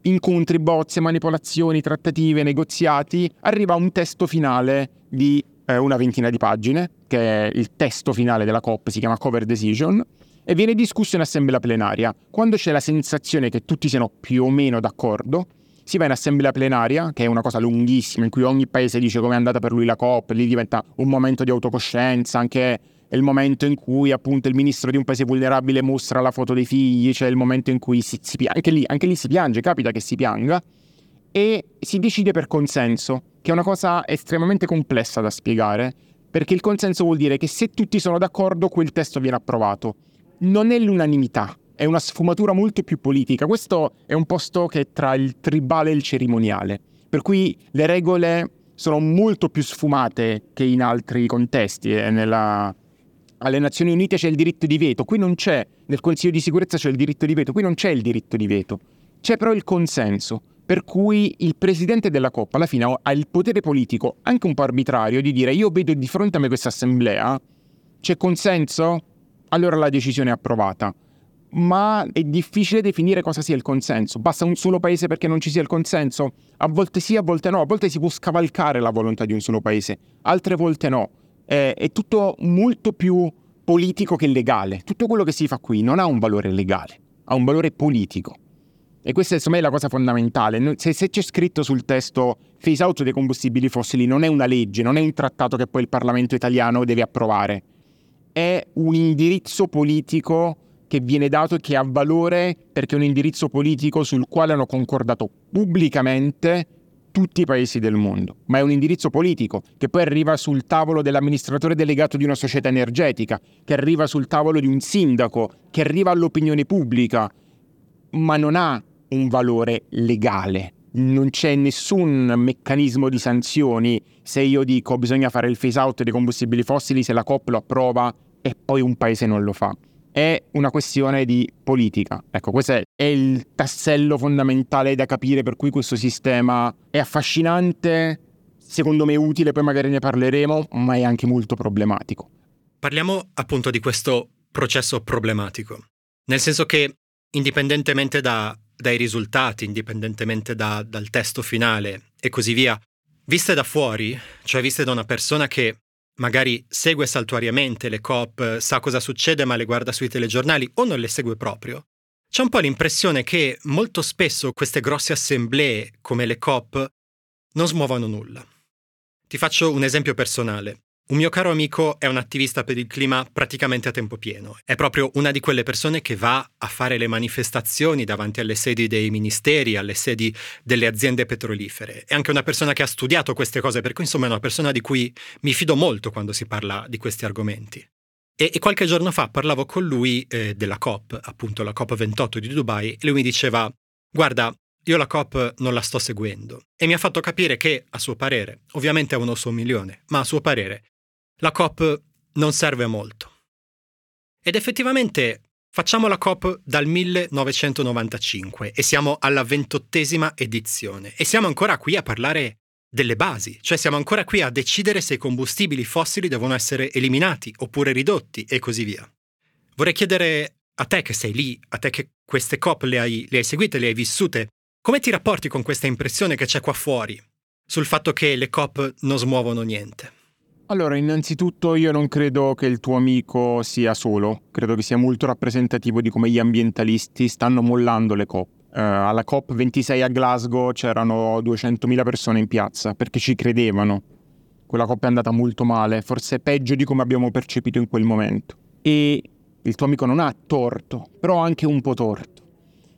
incontri, bozze, manipolazioni, trattative, negoziati, arriva a un testo finale di eh, una ventina di pagine, che è il testo finale della COP, si chiama Cover Decision, e viene discusso in assemblea plenaria. Quando c'è la sensazione che tutti siano più o meno d'accordo, si va in assemblea plenaria, che è una cosa lunghissima, in cui ogni paese dice come è andata per lui la COP, lì diventa un momento di autocoscienza, anche il momento in cui appunto il ministro di un paese vulnerabile mostra la foto dei figli, cioè il momento in cui si, si anche, lì, anche lì si piange, capita che si pianga, e si decide per consenso, che è una cosa estremamente complessa da spiegare, perché il consenso vuol dire che se tutti sono d'accordo quel testo viene approvato non è l'unanimità, è una sfumatura molto più politica. Questo è un posto che è tra il tribale e il cerimoniale, per cui le regole sono molto più sfumate che in altri contesti. Eh, nella... Alle Nazioni Unite c'è il diritto di veto, qui non c'è, nel Consiglio di sicurezza c'è il diritto di veto, qui non c'è il diritto di veto, c'è però il consenso, per cui il presidente della Coppa alla fine ha il potere politico, anche un po' arbitrario, di dire io vedo di fronte a me questa assemblea, c'è consenso? allora la decisione è approvata. Ma è difficile definire cosa sia il consenso. Basta un solo paese perché non ci sia il consenso? A volte sì, a volte no. A volte si può scavalcare la volontà di un solo paese, altre volte no. È, è tutto molto più politico che legale. Tutto quello che si fa qui non ha un valore legale, ha un valore politico. E questa è secondo me la cosa fondamentale. Se, se, c'è scritto sul testo phase out dei combustibili fossili, non è una legge, non è un trattato che poi il Parlamento italiano deve approvare è un indirizzo politico che viene dato e che ha valore perché è un indirizzo politico sul quale hanno concordato pubblicamente tutti i paesi del mondo, ma è un indirizzo politico che poi arriva sul tavolo dell'amministratore delegato di una società energetica, che arriva sul tavolo di un sindaco, che arriva all'opinione pubblica, ma non ha un valore legale. Non c'è nessun meccanismo di sanzioni se io dico bisogna fare il phase out dei combustibili fossili, se la COP lo approva e poi un paese non lo fa. È una questione di politica. Ecco, questo è, il tassello fondamentale da capire per cui questo sistema è affascinante, secondo me utile, poi magari ne parleremo, ma è anche molto problematico. Parliamo appunto di questo processo problematico, nel senso che indipendentemente da, dai risultati, indipendentemente da, dal testo finale e così via, viste da fuori, cioè viste da una persona che magari segue saltuariamente le COP, sa cosa succede ma le guarda sui telegiornali o non le segue proprio, c'è un po' l'impressione che molto spesso queste grosse assemblee come le COP non smuovano nulla. Ti faccio un esempio personale. Un mio caro amico è un attivista per il clima praticamente a tempo pieno. È proprio una di quelle persone che va a fare le manifestazioni davanti alle sedi dei ministeri, alle sedi delle aziende petrolifere. È anche una persona che ha studiato queste cose, per cui insomma è una persona di cui mi fido molto quando si parla di questi argomenti. E, e qualche giorno fa parlavo con lui eh, della COP, appunto la COP 28 di Dubai, e lui mi diceva, guarda, io la COP non la sto seguendo. E mi ha fatto capire che, a suo parere, ovviamente è uno su un milione, ma a suo parere, la COP non serve a molto. Ed effettivamente facciamo la COP dal 1995 e siamo alla ventottesima edizione e siamo ancora qui a parlare delle basi, cioè siamo ancora qui a decidere se i combustibili fossili devono essere eliminati oppure ridotti e così via. Vorrei chiedere a te che sei lì, a te che queste COP le hai, le hai seguite, le hai vissute, come ti rapporti con questa impressione che c'è qua fuori sul fatto che le COP non smuovono niente? Allora, innanzitutto io non credo che il tuo amico sia solo, credo che sia molto rappresentativo di come gli ambientalisti stanno mollando le COP. Uh, alla COP26 a Glasgow c'erano 200.000 persone in piazza perché ci credevano. Quella COP è andata molto male, forse peggio di come abbiamo percepito in quel momento. E il tuo amico non ha torto, però anche un po' torto.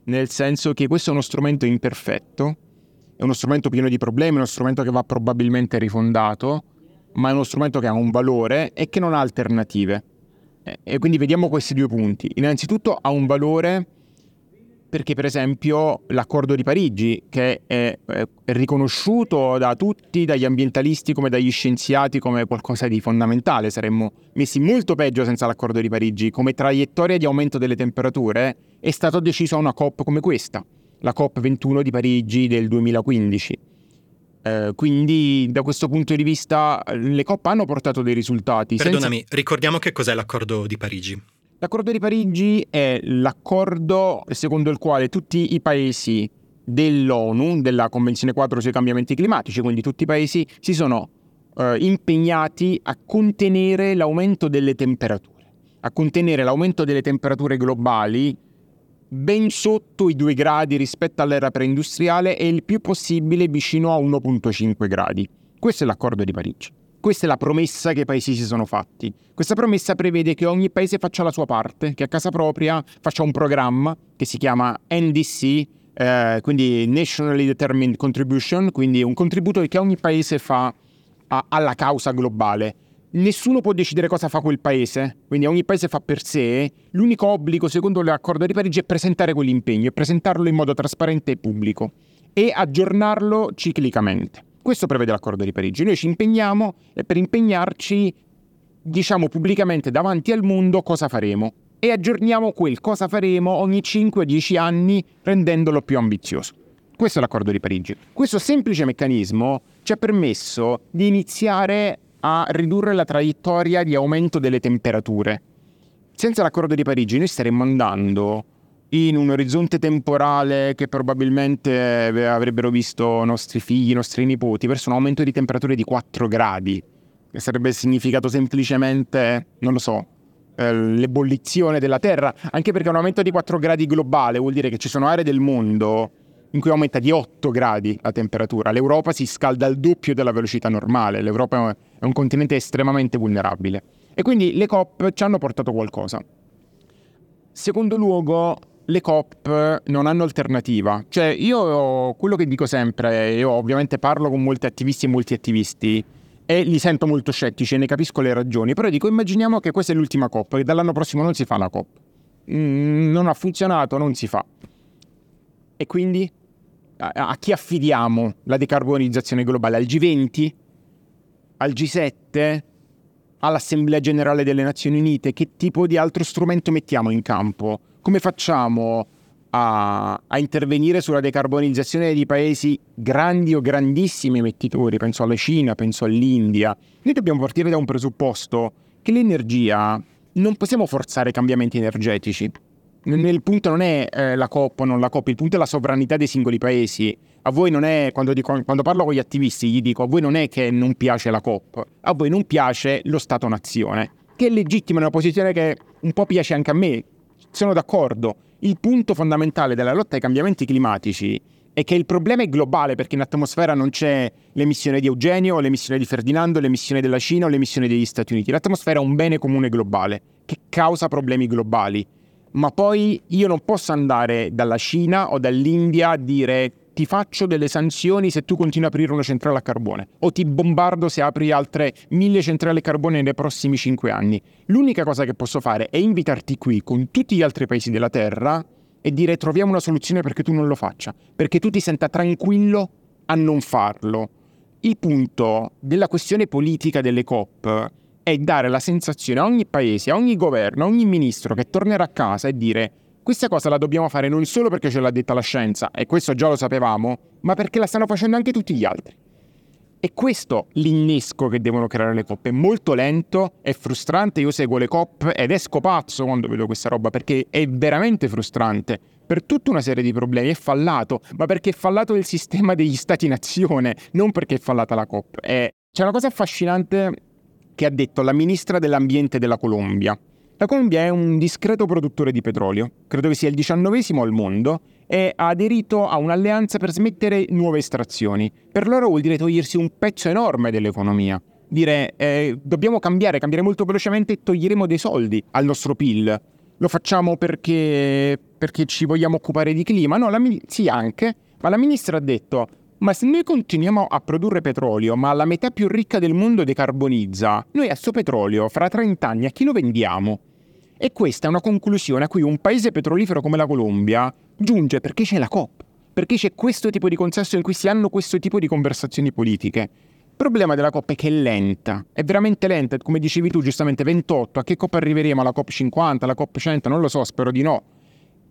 Nel senso che questo è uno strumento imperfetto, è uno strumento pieno di problemi, è uno strumento che va probabilmente rifondato, ma è uno strumento che ha un valore e che non ha alternative. E quindi vediamo questi due punti. Innanzitutto ha un valore perché per esempio l'accordo di Parigi, che è, è, riconosciuto da tutti, dagli ambientalisti come dagli scienziati come qualcosa di fondamentale, saremmo messi molto peggio senza l'accordo di Parigi, come traiettoria di aumento delle temperature, è stato deciso a una COP come questa, la COP 21 di Parigi del 2015. Eh, quindi da questo punto di vista le COP hanno portato dei risultati. Perdonami, senza... ricordiamo che cos'è l'accordo di Parigi. L'accordo di Parigi è l'accordo secondo il quale tutti i paesi dell'ONU, della Convenzione 4 sui cambiamenti climatici, quindi tutti i paesi si sono eh, impegnati a contenere l'aumento delle temperature, a contenere l'aumento delle temperature globali ben sotto i 2 gradi rispetto all'era preindustriale e il più possibile vicino a 1.5 gradi. Questo è l'accordo di Parigi. Questa è la promessa che i paesi si sono fatti. Questa promessa prevede che ogni paese faccia la sua parte, che a casa propria faccia un programma che si chiama NDC, eh, quindi Nationally Determined Contribution, quindi un contributo che ogni paese fa a, alla causa globale. Nessuno può decidere cosa fa quel paese, quindi ogni paese fa per sé. L'unico obbligo, secondo l'accordo di Parigi, è presentare quell'impegno e presentarlo in modo trasparente e pubblico e aggiornarlo ciclicamente. Questo prevede l'accordo di Parigi. Noi ci impegniamo e per impegnarci diciamo pubblicamente davanti al mondo cosa faremo e aggiorniamo quel cosa faremo ogni 5-10 anni rendendolo più ambizioso. Questo è l'accordo di Parigi. Questo semplice meccanismo ci ha permesso di iniziare a ridurre la traiettoria di aumento delle temperature. Senza l'accordo di Parigi noi staremmo andando in un orizzonte temporale che probabilmente avrebbero visto nostri figli, nostri nipoti, verso un aumento di temperature di 4 gradi, che sarebbe significato semplicemente, non lo so, eh, l'ebollizione della Terra, anche perché un aumento di 4 gradi globale vuol dire che ci sono aree del mondo in cui aumenta di 8 gradi la temperatura. L'Europa si scalda al doppio della velocità normale, l'Europa è un continente estremamente vulnerabile. E quindi le COP ci hanno portato qualcosa. Secondo luogo, le COP non hanno alternativa. Cioè, io quello che dico sempre, io ovviamente parlo con molti attivisti e molti attivisti e li sento molto scettici e ne capisco le ragioni, però dico immaginiamo che questa è l'ultima COP, che dall'anno prossimo non si fa la COP. Mm, non ha funzionato, non si fa. E quindi a, chi affidiamo la decarbonizzazione globale? Al G20? Al G7? All'Assemblea Generale delle Nazioni Unite? Che tipo di altro strumento mettiamo in campo? come facciamo a, a, intervenire sulla decarbonizzazione di paesi grandi o grandissimi emettitori, penso alla Cina, penso all'India. Noi dobbiamo partire da un presupposto che l'energia non possiamo forzare cambiamenti energetici. Il punto non è eh, la COP o non la COP, il punto è la sovranità dei singoli paesi. A voi non è, quando, dico, quando parlo con gli attivisti, gli dico, a voi non è che non piace la COP, a voi non piace lo Stato-nazione, che è legittima, è una posizione che un po' piace anche a me, sono d'accordo. Il punto fondamentale della lotta ai cambiamenti climatici è che il problema è globale perché in atmosfera non c'è l'emissione di Eugenio, l'emissione di Ferdinando, l'emissione della Cina o l'emissione degli Stati Uniti. L'atmosfera è un bene comune globale che causa problemi globali. Ma poi io non posso andare dalla Cina o dall'India a dire ti faccio delle sanzioni se tu continui a aprire una centrale a carbone o ti bombardo se apri altre mille centrali a carbone nei prossimi cinque anni. L'unica cosa che posso fare è invitarti qui con tutti gli altri paesi della Terra e dire troviamo una soluzione perché tu non lo faccia, perché tu ti senta tranquillo a non farlo. Il punto della questione politica delle COP è dare la sensazione a ogni paese, a ogni governo, a ogni ministro che tornerà a casa e dire questa cosa la dobbiamo fare non solo perché ce l'ha detta la scienza, e questo già lo sapevamo, ma perché la stanno facendo anche tutti gli altri. E questo l'innesco che devono creare le coppe. È molto lento, è frustrante. Io seguo le coppe ed esco pazzo quando vedo questa roba perché è veramente frustrante. Per tutta una serie di problemi è fallato, ma perché è fallato il sistema degli stati-nazione, non perché è fallata la COP. E c'è una cosa affascinante che ha detto la ministra dell'ambiente della Colombia, la Colombia è un discreto produttore di petrolio, credo che sia il diciannovesimo al mondo, e ha aderito a un'alleanza per smettere nuove estrazioni. Per loro vuol dire togliersi un pezzo enorme dell'economia. Dire eh, dobbiamo cambiare, cambiare molto velocemente e toglieremo dei soldi al nostro PIL. Lo facciamo perché, perché ci vogliamo occupare di clima? No, la, sì anche, ma la ministra ha detto ma se noi continuiamo a produrre petrolio, ma la metà più ricca del mondo decarbonizza, noi a sto petrolio fra 30 anni a chi lo vendiamo? E questa è una conclusione a cui un paese petrolifero come la Colombia giunge perché c'è la COP, perché c'è questo tipo di consesso in cui si hanno questo tipo di conversazioni politiche. Il problema della COP è che è lenta, è veramente lenta, come dicevi tu giustamente 28, a che COP arriveremo? Alla COP 50, alla COP 100? Non lo so, spero di no.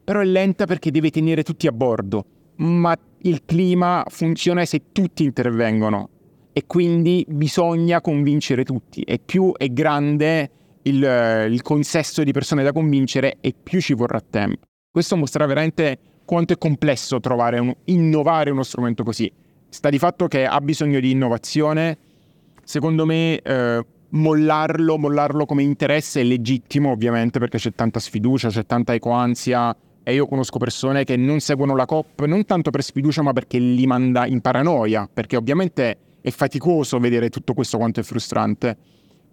Però è lenta perché deve tenere tutti a bordo, ma il clima funziona se tutti intervengono e quindi bisogna convincere tutti e più è grande il, il consesso di persone da convincere e più ci vorrà tempo. Questo mostra veramente quanto è complesso trovare un, innovare uno strumento così. Sta di fatto che ha bisogno di innovazione. Secondo me eh, mollarlo, mollarlo come interesse è legittimo ovviamente perché c'è tanta sfiducia, c'è tanta ecoansia e io conosco persone che non seguono la COP non tanto per sfiducia ma perché li manda in paranoia, perché ovviamente è faticoso vedere tutto questo quanto è frustrante.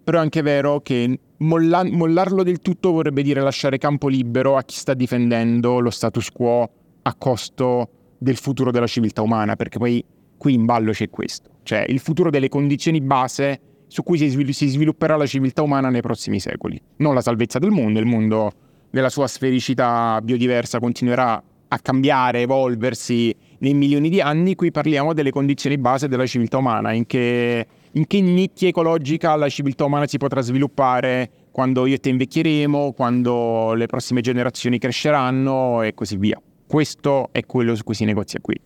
Però è anche vero che molla- mollarlo del tutto vorrebbe dire lasciare campo libero a chi sta difendendo lo status quo a costo del futuro della civiltà umana, perché poi qui in ballo c'è questo, cioè il futuro delle condizioni base su cui si, svil- si svilupperà la civiltà umana nei prossimi secoli, non la salvezza del mondo, il mondo nella sua sfericità biodiversa continuerà a cambiare, evolversi nei milioni di anni, qui parliamo delle condizioni base della civiltà umana, in che, in che nicchia ecologica la civiltà umana si potrà sviluppare quando io e te invecchieremo, quando le prossime generazioni cresceranno e così via. Questo è quello su cui si negozia qui.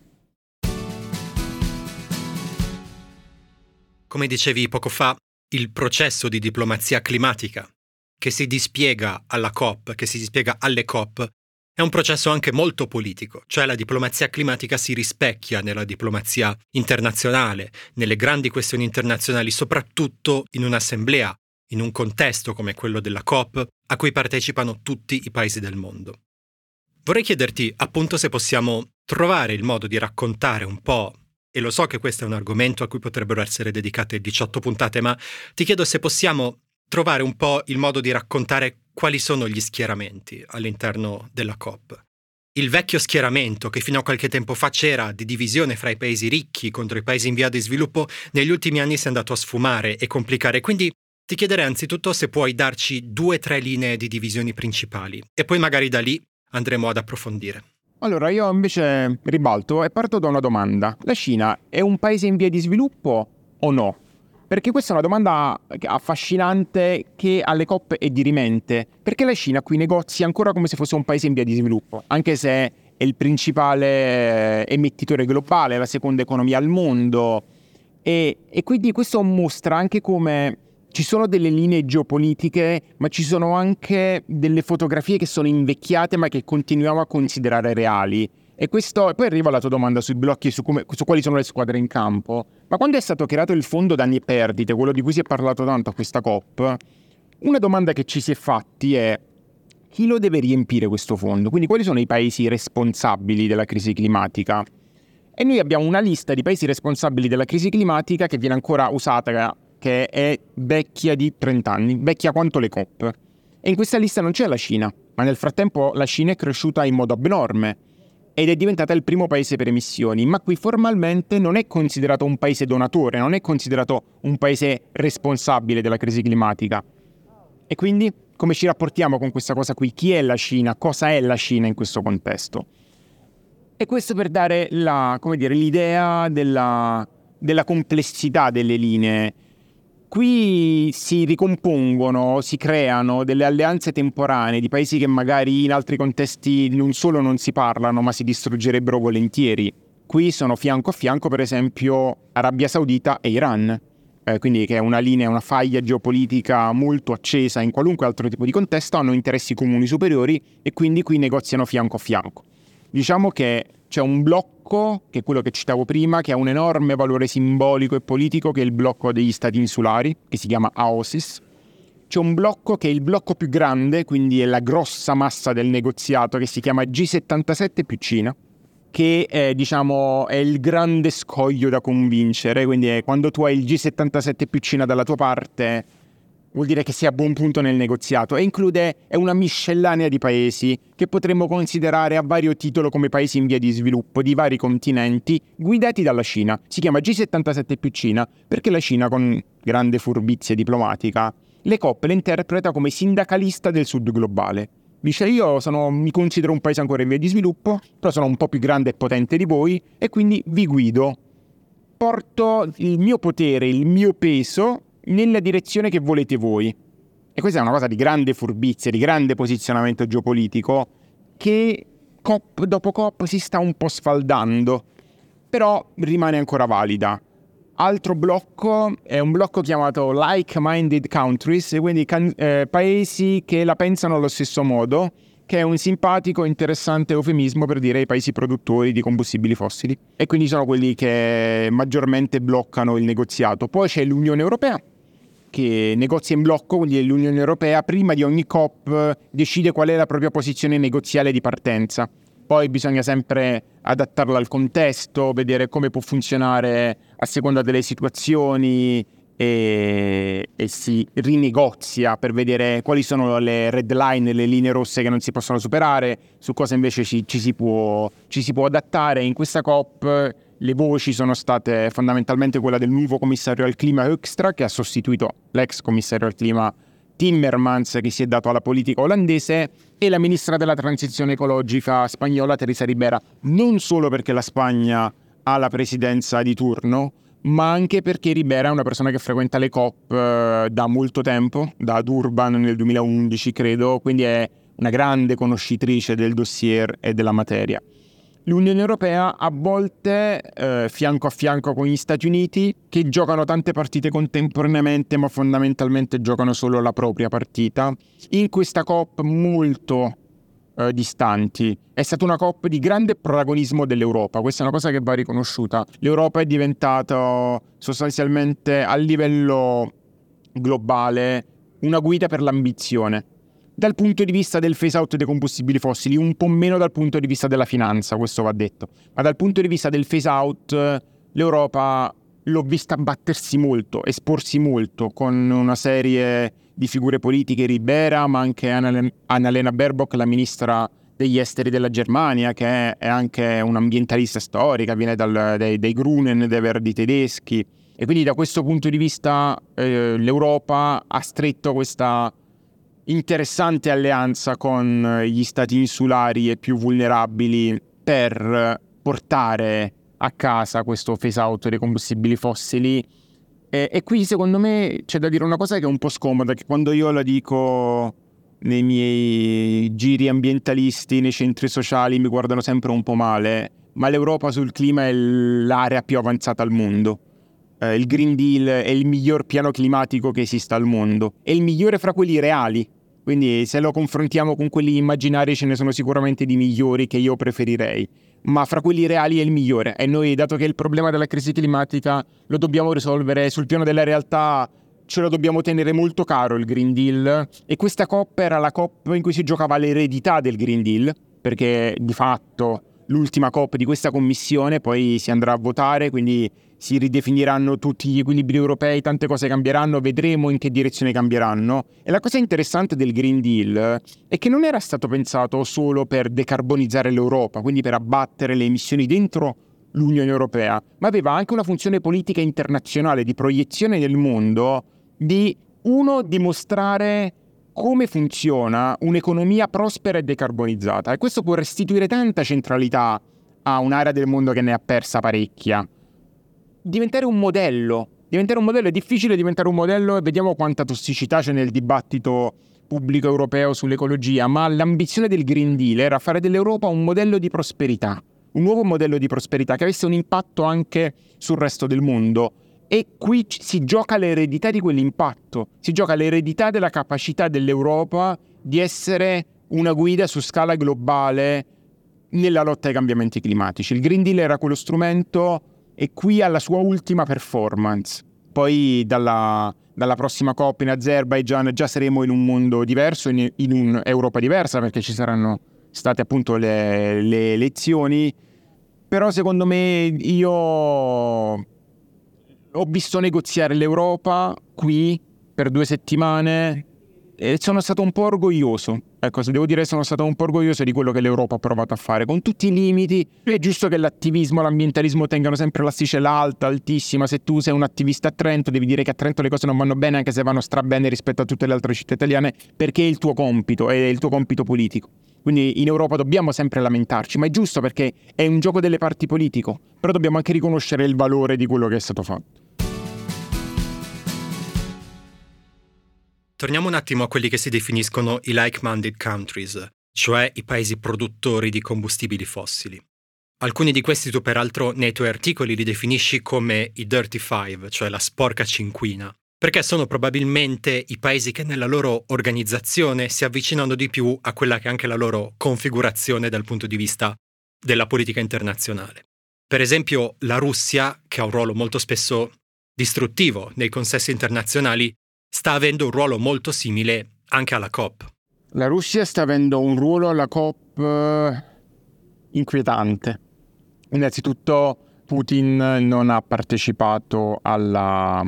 Come dicevi poco fa, il processo di diplomazia climatica che si dispiega alla COP, che si dispiega alle COP, è un processo anche molto politico, cioè la diplomazia climatica si rispecchia nella diplomazia internazionale, nelle grandi questioni internazionali, soprattutto in un'assemblea, in un contesto come quello della COP, a cui partecipano tutti i paesi del mondo. Vorrei chiederti appunto se possiamo trovare il modo di raccontare un po', e lo so che questo è un argomento a cui potrebbero essere dedicate 18 puntate, ma ti chiedo se possiamo trovare un po' il modo di raccontare quali sono gli schieramenti all'interno della COP. Il vecchio schieramento che fino a qualche tempo fa c'era di divisione fra i paesi ricchi contro i paesi in via di sviluppo, negli ultimi anni si è andato a sfumare e complicare, quindi ti chiederei anzitutto se puoi darci due o tre linee di divisioni principali e poi magari da lì andremo ad approfondire. Allora, io invece ribalto e parto da una domanda. La Cina è un paese in via di sviluppo o no? Perché questa è una domanda affascinante che alle COP è dirimente. Perché la Cina qui negozia ancora come se fosse un paese in via di sviluppo, anche se è il principale eh, emettitore globale, la seconda economia al mondo. E, e quindi questo mostra anche come ci sono delle linee geopolitiche, ma ci sono anche delle fotografie che sono invecchiate ma che continuiamo a considerare reali. E, questo, poi arriva la tua domanda sui blocchi, su, come, su quali sono le squadre in campo. Ma quando è stato creato il fondo danni e perdite, quello di cui si è parlato tanto a questa COP, una domanda che ci si è fatti è chi lo deve riempire questo fondo? Quindi quali sono i paesi responsabili della crisi climatica? E noi abbiamo una lista di paesi responsabili della crisi climatica che viene ancora usata, che è vecchia di 30 anni, vecchia quanto le COP. E in questa lista non c'è la Cina, ma nel frattempo la Cina è cresciuta in modo abnorme ed è diventata il primo paese per emissioni, ma qui formalmente non è considerato un paese donatore, non è considerato un paese responsabile della crisi climatica. E quindi come ci rapportiamo con questa cosa qui? Chi è la Cina? Cosa è la Cina in questo contesto? E questo per dare la, dire, l'idea della, della complessità delle linee qui si ricompongono, si creano delle alleanze temporanee di paesi che magari in altri contesti non solo non si parlano, ma si distruggerebbero volentieri. Qui sono fianco a fianco, per esempio, Arabia Saudita e Iran, eh, quindi che è una linea, una faglia geopolitica molto accesa in qualunque altro tipo di contesto, hanno interessi comuni superiori e quindi qui negoziano fianco a fianco. Diciamo che c'è un blocco, che è quello che citavo prima, che ha un enorme valore simbolico e politico, che è il blocco degli stati insulari, che si chiama AOSIS. C'è un blocco che è il blocco più grande, quindi è la grossa massa del negoziato, che si chiama G77 più Cina, che è, diciamo, è il grande scoglio da convincere, quindi quando tu hai il G77 più Cina dalla tua parte vuol dire che sei a buon punto nel negoziato e include una miscellanea di paesi che potremmo considerare a vario titolo come paesi in via di sviluppo di vari continenti guidati dalla Cina. Si chiama G77 più Cina perché la Cina con grande furbizia diplomatica le COP le interpreta come sindacalista del sud globale. Dice io sono, mi considero un paese ancora in via di sviluppo, però sono un po' più grande e potente di voi e quindi vi guido. Porto il mio potere, il mio peso nella direzione che volete voi. E questa è una cosa di grande furbizia, di grande posizionamento geopolitico che COP dopo COP si sta un po' sfaldando, però rimane ancora valida. Altro blocco è un blocco chiamato Like-Minded Countries, quindi can- eh, paesi che la pensano allo stesso modo, che è un simpatico, interessante eufemismo per dire i paesi produttori di combustibili fossili. E quindi sono quelli che maggiormente bloccano il negoziato. Poi c'è l'Unione Europea, che negozia in blocco, quindi l'Unione Europea prima di ogni COP decide qual è la propria posizione negoziale di partenza. Poi bisogna sempre adattarla al contesto, vedere come può funzionare a seconda delle situazioni e, e, si rinegozia per vedere quali sono le red line, le linee rosse che non si possono superare, su cosa invece ci, ci, si, può, ci si può adattare. In questa COP le voci sono state fondamentalmente quella del nuovo commissario al clima Hoekstra, che ha sostituito l'ex commissario al clima Timmermans, che si è dato alla politica olandese, e la ministra della transizione ecologica spagnola Teresa Ribera, non solo perché la Spagna ha la presidenza di turno, ma anche perché Ribera è una persona che frequenta le COP eh, da molto tempo, da Durban nel 2011 credo, quindi è una grande conoscitrice del dossier e della materia l'Unione Europea a volte eh, fianco a fianco con gli Stati Uniti che giocano tante partite contemporaneamente ma fondamentalmente giocano solo la propria partita. In questa COP molto eh, distanti. È stata una COP di grande protagonismo dell'Europa, questa è una cosa che va riconosciuta. L'Europa è diventata sostanzialmente a livello globale una guida per l'ambizione dal punto di vista del phase out dei combustibili fossili, un po' meno dal punto di vista della finanza, questo va detto, ma dal punto di vista del phase out l'Europa l'ho vista battersi molto, esporsi molto con una serie di figure politiche, Ribera, ma anche Annalena Baerbock, la ministra degli esteri della Germania, che è anche un'ambientalista storica, viene dal, dai, dai Grunen, dei Verdi tedeschi. E quindi da questo punto di vista eh, l'Europa ha stretto questa interessante alleanza con gli stati insulari e più vulnerabili per portare a casa questo phase out dei combustibili fossili. E, e, qui secondo me c'è da dire una cosa che è un po' scomoda, che quando io la dico nei miei giri ambientalisti, nei centri sociali, mi guardano sempre un po' male, ma l'Europa sul clima è l'area più avanzata al mondo. Eh, il Green Deal è il miglior piano climatico che esista al mondo, è il migliore fra quelli reali, quindi se lo confrontiamo con quelli immaginari ce ne sono sicuramente di migliori che io preferirei, ma fra quelli reali è il migliore. E noi dato che il problema della crisi climatica lo dobbiamo risolvere sul piano della realtà ce lo dobbiamo tenere molto caro il Green Deal. E questa COP era la COP in cui si giocava l'eredità del Green Deal perché di fatto l'ultima COP di questa commissione, poi si andrà a votare, quindi si ridefiniranno tutti gli equilibri europei, tante cose cambieranno, vedremo in che direzione cambieranno. E la cosa interessante del Green Deal è che non era stato pensato solo per decarbonizzare l'Europa, quindi per abbattere le emissioni dentro l'Unione Europea, ma aveva anche una funzione politica internazionale di proiezione nel mondo di uno dimostrare come funziona un'economia prospera e decarbonizzata e questo può restituire tanta centralità a un'area del mondo che ne ha persa parecchia. Diventare un modello, diventare un modello è difficile diventare un modello e vediamo quanta tossicità c'è nel dibattito pubblico europeo sull'ecologia, ma l'ambizione del Green Deal era fare dell'Europa un modello di prosperità, un nuovo modello di prosperità che avesse un impatto anche sul resto del mondo e qui si gioca l'eredità di quell'impatto, si gioca l'eredità della capacità dell'Europa di essere una guida su scala globale nella lotta ai cambiamenti climatici. Il Green Deal era quello strumento e qui alla sua ultima performance. Poi dalla, dalla prossima COP in Azerbaijan già saremo in un mondo diverso, in, in un'Europa diversa perché ci saranno state appunto le, le elezioni. Però secondo me io ho visto negoziare l'Europa qui per due settimane e sono stato un po' orgoglioso. Ecco, se devo dire sono stato un po' orgoglioso di quello che l'Europa ha provato a fare, con tutti i limiti. È giusto che l'attivismo e l'ambientalismo tengano sempre l'asticella alta, altissima. Se tu sei un attivista a Trento, devi dire che a Trento le cose non vanno bene, anche se vanno strabene rispetto a tutte le altre città italiane, perché è il tuo compito, è il tuo compito politico. Quindi in Europa dobbiamo sempre lamentarci, ma è giusto perché è un gioco delle parti politico, però dobbiamo anche riconoscere il valore di quello che è stato fatto. Torniamo un attimo a quelli che si definiscono i like-minded countries, cioè i paesi produttori di combustibili fossili. Alcuni di questi tu peraltro nei tuoi articoli li definisci come i Dirty Five, cioè la sporca cinquina, perché sono probabilmente i paesi che nella loro organizzazione si avvicinano di più a quella che è anche la loro configurazione dal punto di vista della politica internazionale. Per esempio la Russia, che ha un ruolo molto spesso distruttivo nei consessi internazionali, sta avendo un ruolo molto simile anche alla COP. La Russia sta avendo un ruolo alla COP eh, inquietante. Innanzitutto Putin non ha partecipato alla,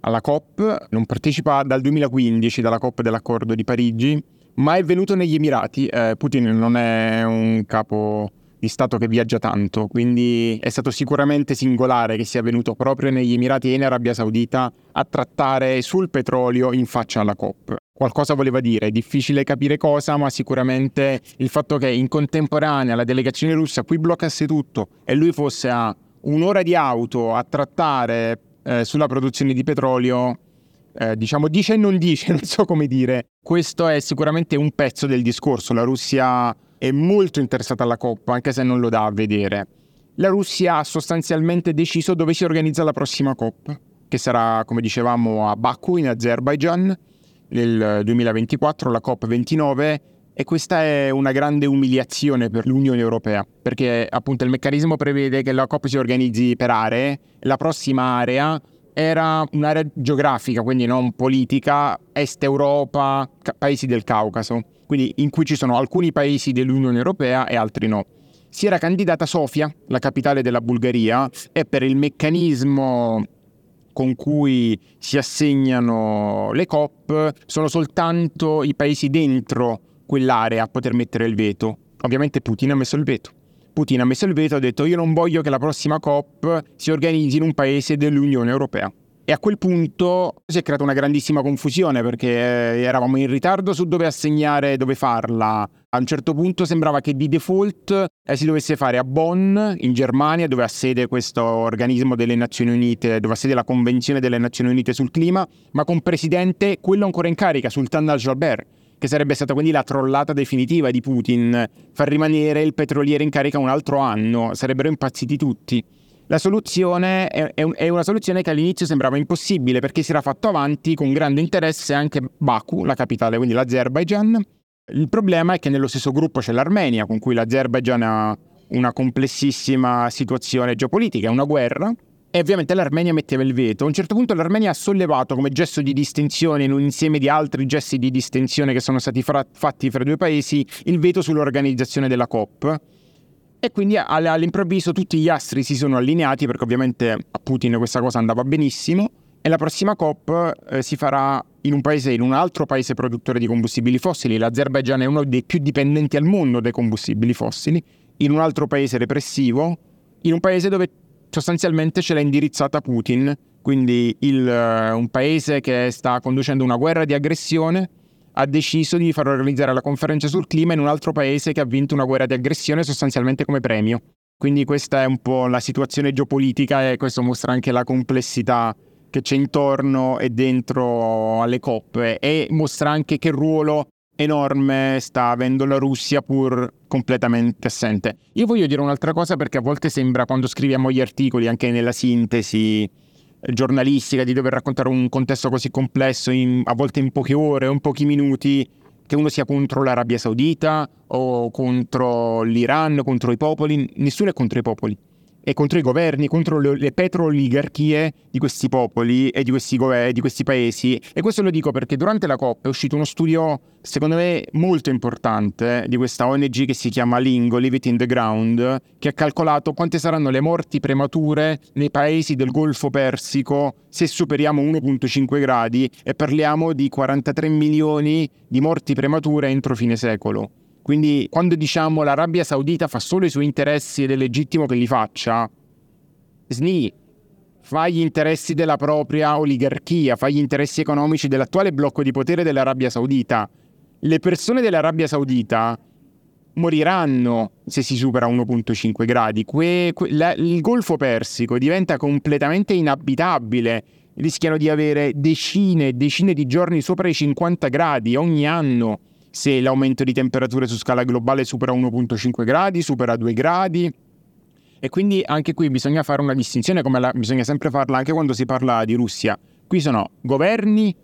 alla COP, non partecipa dal 2015, dalla COP dell'accordo di Parigi, ma è venuto negli Emirati. Eh, Putin non è un capo di Stato che viaggia tanto, quindi è stato sicuramente singolare che sia venuto proprio negli Emirati e in Arabia Saudita a trattare sul petrolio in faccia alla COP. Qualcosa voleva dire, è difficile capire cosa, ma sicuramente il fatto che in contemporanea la delegazione russa qui bloccasse tutto e lui fosse a un'ora di auto a trattare eh, sulla produzione di petrolio, eh, diciamo dice e non dice, non so come dire. Questo è sicuramente un pezzo del discorso. La Russia è molto interessata alla Coppa, anche se non lo dà a vedere. La Russia ha sostanzialmente deciso dove si organizza la prossima Coppa, che sarà, come dicevamo, a Baku in Azerbaijan nel 2024, la COP29, e questa è una grande umiliazione per l'Unione Europea, perché appunto il meccanismo prevede che la COP si organizzi per aree, la prossima area era un'area geografica, quindi non politica, Est Europa, ca- paesi del Caucaso quindi in cui ci sono alcuni paesi dell'Unione Europea e altri no. Si era candidata Sofia, la capitale della Bulgaria, e per il meccanismo con cui si assegnano le COP sono soltanto i paesi dentro quell'area a poter mettere il veto. Ovviamente Putin ha messo il veto. Putin ha messo il veto e ha detto io non voglio che la prossima COP si organizzi in un paese dell'Unione Europea. E a quel punto si è creata una grandissima confusione perché eh, eravamo in ritardo su dove assegnare, dove farla. A un certo punto sembrava che di default eh, si dovesse fare a Bonn, in Germania, dove ha sede questo organismo delle Nazioni Unite, dove ha sede la Convenzione delle Nazioni Unite sul clima, ma con presidente quello ancora in carica, Sultan al-Jalber, che sarebbe stata quindi la trollata definitiva di Putin, far rimanere il petroliere in carica un altro anno, sarebbero impazziti tutti. La soluzione è, è, una soluzione che all'inizio sembrava impossibile perché si era fatto avanti con grande interesse anche Baku, la capitale, quindi l'Azerbaijan. Il problema è che nello stesso gruppo c'è l'Armenia, con cui l'Azerbaijan ha una complessissima situazione geopolitica, è una guerra, e ovviamente l'Armenia metteva il veto. A un certo punto l'Armenia ha sollevato come gesto di distensione, in un insieme di altri gesti di distensione che sono stati fra- fatti fra i due paesi, il veto sull'organizzazione della COP e quindi all'improvviso tutti gli astri si sono allineati perché ovviamente a Putin questa cosa andava benissimo e la prossima COP eh, si farà in un paese, in un altro paese produttore di combustibili fossili. L'Azerbaijan è uno dei più dipendenti al mondo dai combustibili fossili, in un altro paese repressivo, in un paese dove sostanzialmente ce l'ha indirizzata Putin, quindi il, uh, un paese che sta conducendo una guerra di aggressione ha deciso di far organizzare la conferenza sul clima in un altro paese che ha vinto una guerra di aggressione sostanzialmente come premio. Quindi questa è un po' la situazione geopolitica e questo mostra anche la complessità che c'è intorno e dentro alle coppe e mostra anche che ruolo enorme sta avendo la Russia pur completamente assente. Io voglio dire un'altra cosa perché a volte sembra quando scriviamo gli articoli, anche nella sintesi, giornalistica di dover raccontare un contesto così complesso, in, a volte in poche ore o in pochi minuti, che uno sia contro l'Arabia Saudita o contro l'Iran, contro i popoli, nessuno è contro i popoli. E contro i governi, contro le, le petrooligarchie di questi popoli e di questi, governi, di questi paesi. E questo lo dico perché durante la COP è uscito uno studio, secondo me, molto importante di questa ONG che si chiama Lingo, Leave It in the Ground, che ha calcolato quante saranno le morti premature nei paesi del Golfo Persico se superiamo 1,5 gradi e parliamo di 43 milioni di morti premature entro fine secolo. Quindi quando diciamo l'Arabia Saudita fa solo i suoi interessi ed è legittimo che li faccia, SNI fa gli interessi della propria oligarchia, fa gli interessi economici dell'attuale blocco di potere dell'Arabia Saudita. Le persone dell'Arabia Saudita moriranno se si supera 1.5 gradi. Que, que, la, il Golfo Persico diventa completamente inabitabile. Rischiano di avere decine e decine di giorni sopra i 50 gradi ogni anno se l'aumento di temperature su scala globale supera 1.5 gradi, supera 2 gradi. E quindi anche qui bisogna fare una distinzione, come la, bisogna sempre farla anche quando si parla di Russia. Qui sono governi,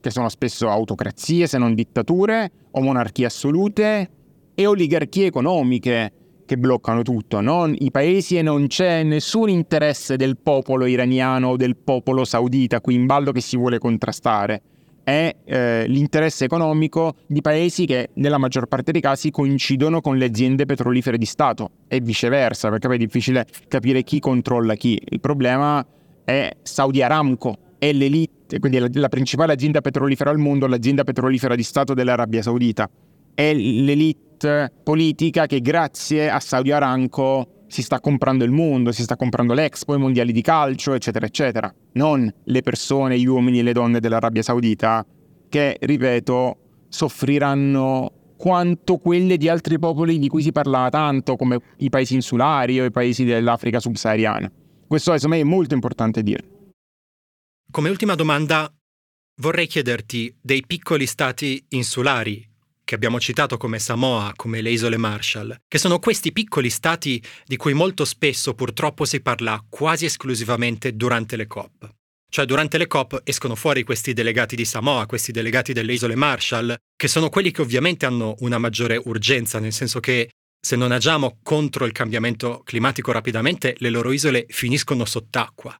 che sono spesso autocrazie se non dittature, o monarchie assolute, e oligarchie economiche che bloccano tutto, non i paesi e non c'è nessun interesse del popolo iraniano o del popolo saudita qui in ballo che si vuole contrastare è eh, l'interesse economico di paesi che nella maggior parte dei casi coincidono con le aziende petrolifere di Stato e viceversa, perché poi è difficile capire chi controlla chi. Il problema è Saudi Aramco, è l'elite, quindi la, la principale azienda petrolifera al mondo, l'azienda petrolifera di Stato dell'Arabia Saudita. È l'elite politica che grazie a Saudi Aramco si sta comprando il mondo, si sta comprando l'Expo, i mondiali di calcio, eccetera, eccetera. Non le persone, gli uomini e le donne dell'Arabia Saudita che, ripeto, soffriranno quanto quelle di altri popoli di cui si parlava tanto, come i paesi insulari o i paesi dell'Africa subsahariana. Questo secondo me è molto importante dire. Come ultima domanda, vorrei chiederti dei piccoli stati insulari che abbiamo citato come Samoa, come le isole Marshall, che sono questi piccoli stati di cui molto spesso purtroppo si parla quasi esclusivamente durante le COP. Cioè durante le COP escono fuori questi delegati di Samoa, questi delegati delle isole Marshall, che sono quelli che ovviamente hanno una maggiore urgenza, nel senso che se non agiamo contro il cambiamento climatico rapidamente, le loro isole finiscono sott'acqua.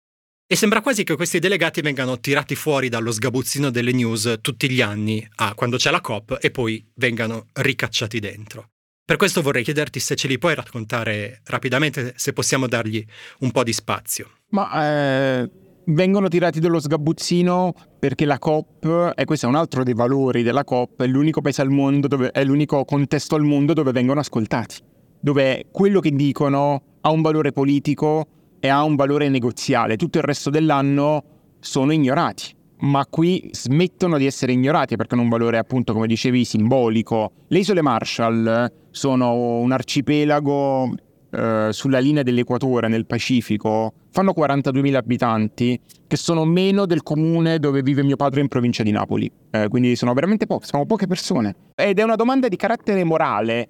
E sembra quasi che questi delegati vengano tirati fuori dallo sgabuzzino delle news tutti gli anni, ah, quando c'è la COP, e poi vengano ricacciati dentro. Per questo vorrei chiederti se ce li puoi raccontare rapidamente, se possiamo dargli un po' di spazio. Ma eh, vengono tirati dallo sgabuzzino perché la COP, e questo è un altro dei valori della COP, è l'unico paese al mondo, dove, è l'unico contesto al mondo dove vengono ascoltati, dove quello che dicono ha un valore politico e ha un valore negoziale, tutto il resto dell'anno sono ignorati. Ma qui smettono di essere ignorati perché hanno un valore, appunto, come dicevi, simbolico. Le isole Marshall sono un arcipelago eh, sulla linea dell'equatore nel Pacifico, fanno 42.000 abitanti, che sono meno del comune dove vive mio padre in provincia di Napoli. Eh, quindi sono veramente poche, sono poche persone. Ed è una domanda di carattere morale.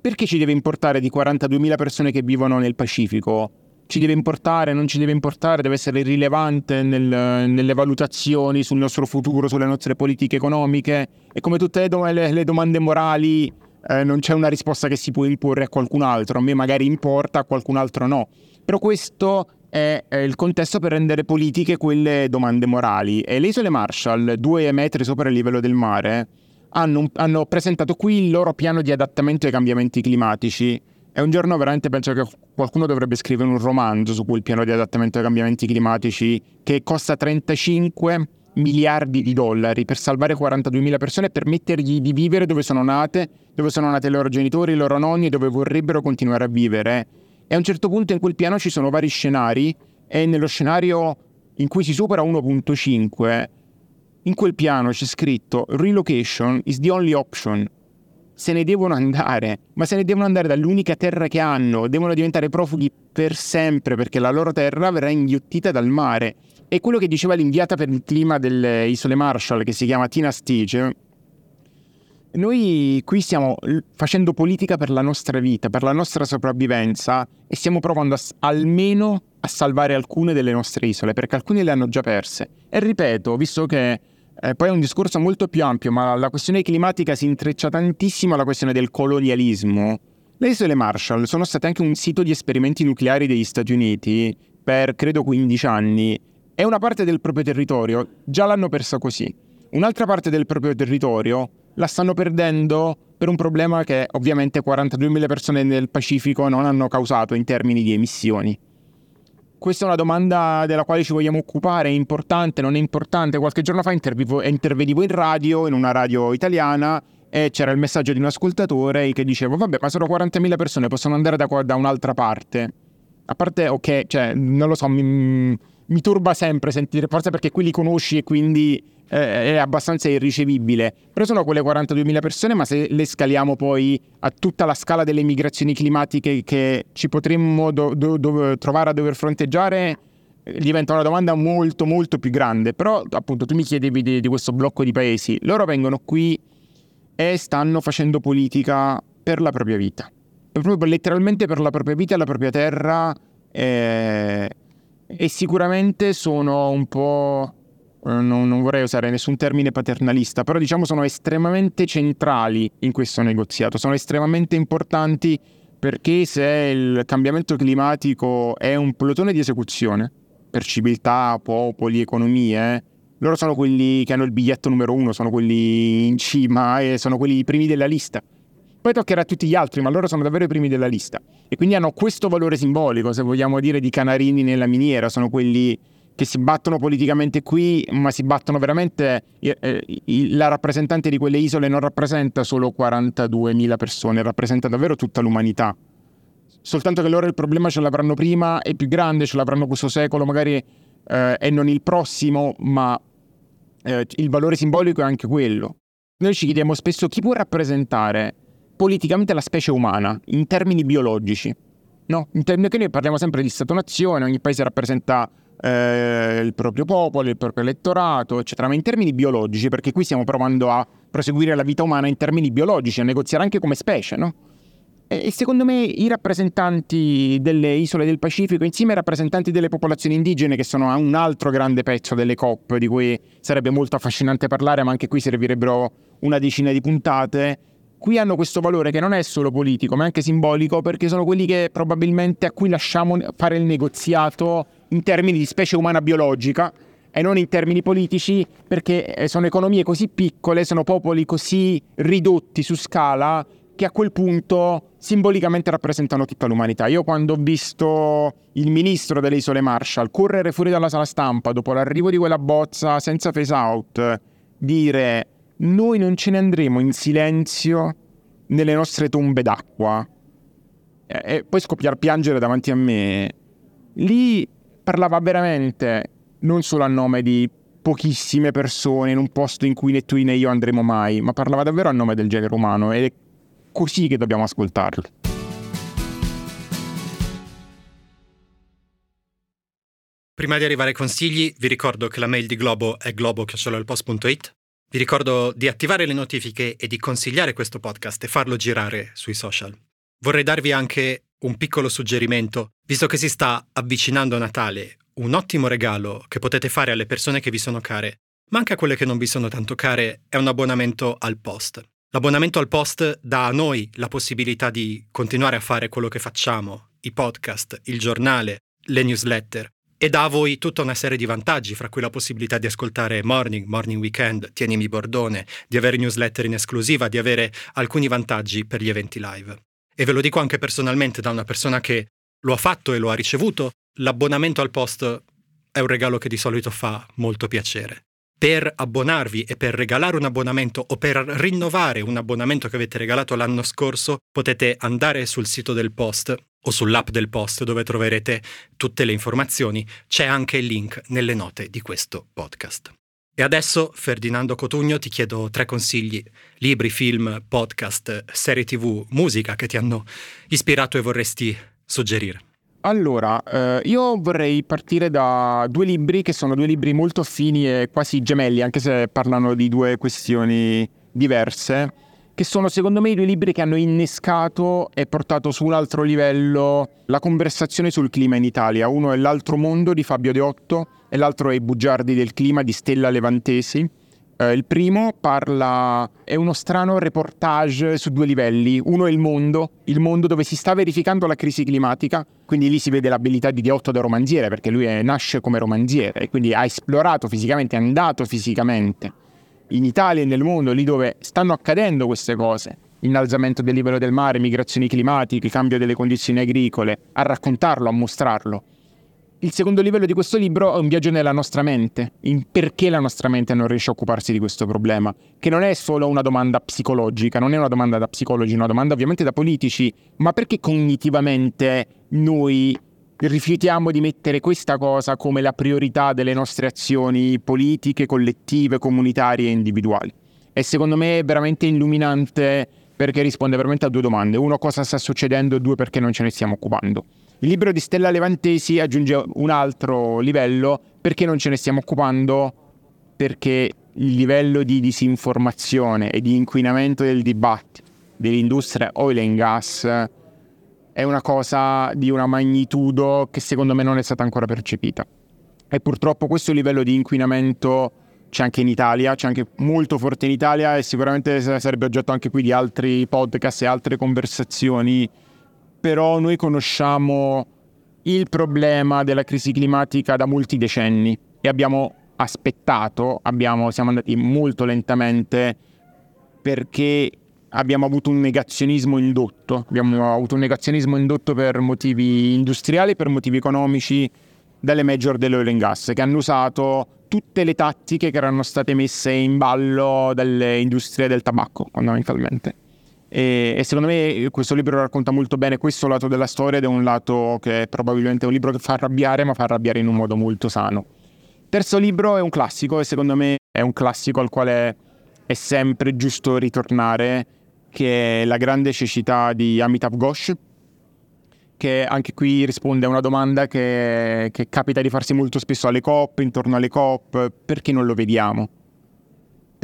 Perché ci deve importare di 42.000 persone che vivono nel Pacifico? Ci deve importare, non ci deve importare, deve essere rilevante nel, nelle valutazioni sul nostro futuro, sulle nostre politiche economiche. E come tutte le, do- le, le domande morali eh, non c'è una risposta che si può imporre a qualcun altro, a me magari importa, a qualcun altro no. Però questo è, è il contesto per rendere politiche quelle domande morali. E le isole Marshall, due metri sopra il livello del mare, hanno, hanno presentato qui il loro piano di adattamento ai cambiamenti climatici e un giorno veramente penso che qualcuno dovrebbe scrivere un romanzo su quel piano di adattamento ai cambiamenti climatici che costa 35 miliardi di dollari per salvare 42.000 persone e permettergli di vivere dove sono nate, dove sono nati i loro genitori, i loro nonni e dove vorrebbero continuare a vivere. E a un certo punto in quel piano ci sono vari scenari e nello scenario in cui si supera 1.5 in quel piano c'è scritto relocation is the only option se ne devono andare, ma se ne devono andare dall'unica terra che hanno, devono diventare profughi per sempre perché la loro terra verrà inghiottita dal mare. E quello che diceva l'inviata per il clima delle isole Marshall, che si chiama Tina Stige, noi qui stiamo facendo politica per la nostra vita, per la nostra sopravvivenza e stiamo provando a, almeno a salvare alcune delle nostre isole, perché alcune le hanno già perse. E ripeto, visto che eh, poi è un discorso molto più ampio, ma la questione climatica si intreccia tantissimo alla questione del colonialismo. Le isole Marshall sono state anche un sito di esperimenti nucleari degli Stati Uniti per credo 15 anni e una parte del proprio territorio già l'hanno persa così. Un'altra parte del proprio territorio la stanno perdendo per un problema che ovviamente 42.000 persone nel Pacifico non hanno causato in termini di emissioni. Questa è una domanda della quale ci vogliamo occupare, è importante, non è importante. Qualche giorno fa intervenivo in radio, in una radio italiana, e c'era il messaggio di un ascoltatore che diceva vabbè ma sono 40.000 persone, possono andare da, da un'altra parte. A parte, ok, cioè, non lo so, mi, mi turba sempre sentire, forse perché qui li conosci e quindi è abbastanza irricevibile. Però sono quelle 42.000 persone, ma se le scaliamo poi a tutta la scala delle migrazioni climatiche che ci potremmo do- do- do- trovare a dover fronteggiare, eh, diventa una domanda molto molto più grande. Però appunto tu mi chiedevi di, di questo blocco di paesi. Loro vengono qui e stanno facendo politica per la propria vita. Proprio letteralmente per la propria vita e la propria terra. Eh, e sicuramente sono un po' non, non, vorrei usare nessun termine paternalista, però diciamo sono estremamente centrali in questo negoziato, sono estremamente importanti perché se il cambiamento climatico è un plotone di esecuzione per civiltà, popoli, economie, loro sono quelli che hanno il biglietto numero uno, sono quelli in cima e sono quelli primi della lista. Poi toccherà a tutti gli altri, ma loro sono davvero i primi della lista. E quindi hanno questo valore simbolico, se vogliamo dire, di canarini nella miniera, sono quelli che si battono politicamente qui, ma si battono veramente. Eh, la rappresentante di quelle isole non rappresenta solo 42.000 persone, rappresenta davvero tutta l'umanità. Soltanto che loro il problema ce l'avranno prima, è più grande, ce l'avranno questo secolo, magari eh, e non il prossimo, ma eh, il valore simbolico è anche quello. Noi ci chiediamo spesso chi può rappresentare politicamente la specie umana in termini biologici. No, in termini che noi parliamo sempre di Stato-nazione, ogni paese rappresenta eh, il proprio popolo, il proprio elettorato, eccetera, ma in termini biologici, perché qui stiamo provando a proseguire la vita umana in termini biologici, a negoziare anche come specie, no? E secondo me i rappresentanti delle isole del Pacifico, insieme ai rappresentanti delle popolazioni indigene, che sono un altro grande pezzo delle COP, di cui sarebbe molto affascinante parlare, ma anche qui servirebbero una decina di puntate, qui hanno questo valore che non è solo politico, ma anche simbolico, perché sono quelli che probabilmente a cui lasciamo fare il negoziato in termini di specie umana biologica e non in termini politici, perché eh, sono economie così piccole, sono popoli così ridotti su scala che a quel punto simbolicamente rappresentano tutta l'umanità. Io quando ho visto il ministro delle isole Marshall correre fuori dalla sala stampa dopo l'arrivo di quella bozza senza face out, dire noi non ce ne andremo in silenzio nelle nostre tombe d'acqua e poi scoppiare a piangere davanti a me, lì parlava veramente non solo a nome di pochissime persone in un posto in cui né tu né io andremo mai, ma parlava davvero a nome del genere umano ed è così che dobbiamo ascoltarlo. Prima di arrivare ai consigli, vi ricordo che la mail di Globo è globo.it. Vi ricordo di attivare le notifiche e di consigliare questo podcast e farlo girare sui social. Vorrei darvi anche un piccolo suggerimento, visto che si sta avvicinando Natale, un ottimo regalo che potete fare alle persone che vi sono care, ma anche a quelle che non vi sono tanto care, è un abbonamento al post. L'abbonamento al post dà a noi la possibilità di continuare a fare quello che facciamo, i podcast, il giornale, le newsletter, e dà a voi tutta una serie di vantaggi, fra cui la possibilità di ascoltare Morning, Morning Weekend, Tienimi Bordone, di avere newsletter in esclusiva, di avere alcuni vantaggi per gli eventi live. E ve lo dico anche personalmente da una persona che lo ha fatto e lo ha ricevuto, l'abbonamento al post è un regalo che di solito fa molto piacere. Per abbonarvi e per regalare un abbonamento o per rinnovare un abbonamento che avete regalato l'anno scorso, potete andare sul sito del post o sull'app del post dove troverete tutte le informazioni. C'è anche il link nelle note di questo podcast. E adesso, Ferdinando Cotugno, ti chiedo tre consigli, libri, film, podcast, serie tv, musica che ti hanno ispirato e vorresti suggerire. Allora, eh, io vorrei partire da due libri che sono due libri molto affini e quasi gemelli, anche se parlano di due questioni diverse, che sono secondo me i due libri che hanno innescato e portato su un altro livello la conversazione sul clima in Italia. Uno è L'altro mondo di Fabio Deotto e l'altro è I bugiardi del clima di Stella Levantesi. Eh, il primo parla, è uno strano reportage su due livelli. Uno è il mondo, il mondo dove si sta verificando la crisi climatica, quindi lì si vede l'abilità di Diotto da romanziere, perché lui è, nasce come romanziere e quindi ha esplorato fisicamente, è andato fisicamente in Italia e nel mondo, lì dove stanno accadendo queste cose. Innalzamento del livello del mare, migrazioni climatiche, cambio delle condizioni agricole, a raccontarlo, a mostrarlo. Il secondo livello di questo libro è un viaggio nella nostra mente, in perché la nostra mente non riesce a occuparsi di questo problema, che non è solo una domanda psicologica, non è una domanda da psicologi, è una domanda ovviamente da politici, ma perché cognitivamente noi rifiutiamo di mettere questa cosa come la priorità delle nostre azioni politiche, collettive, comunitarie e individuali. E secondo me è veramente illuminante perché risponde veramente a due domande. Uno, cosa sta succedendo? Due, perché non ce ne stiamo occupando. Il libro di Stella Levantesi aggiunge un altro livello perché non ce ne stiamo occupando, perché il livello di disinformazione e di inquinamento del dibattito dell'industria oil and gas è una cosa di una magnitudo che secondo me non è stata ancora percepita. E purtroppo questo livello di inquinamento c'è anche in Italia, c'è anche molto forte in Italia e sicuramente sarebbe oggetto anche qui di altri podcast e altre conversazioni però noi conosciamo il problema della crisi climatica da molti decenni e abbiamo aspettato, abbiamo, siamo andati molto lentamente perché abbiamo avuto un negazionismo indotto, abbiamo avuto un negazionismo indotto per motivi industriali, per motivi economici dalle major dell'oil and gas che hanno usato tutte le tattiche che erano state messe in ballo dalle industrie del tabacco fondamentalmente. E, e, secondo me questo libro racconta molto bene questo lato della storia ed è un lato che è probabilmente un libro che fa arrabbiare, ma fa arrabbiare in un modo molto sano. Terzo libro è un classico e secondo me è un classico al quale è sempre giusto ritornare, che è La grande cecità di Amitav Ghosh, che anche qui risponde a una domanda che, che capita di farsi molto spesso alle COP, intorno alle COP, perché non lo vediamo?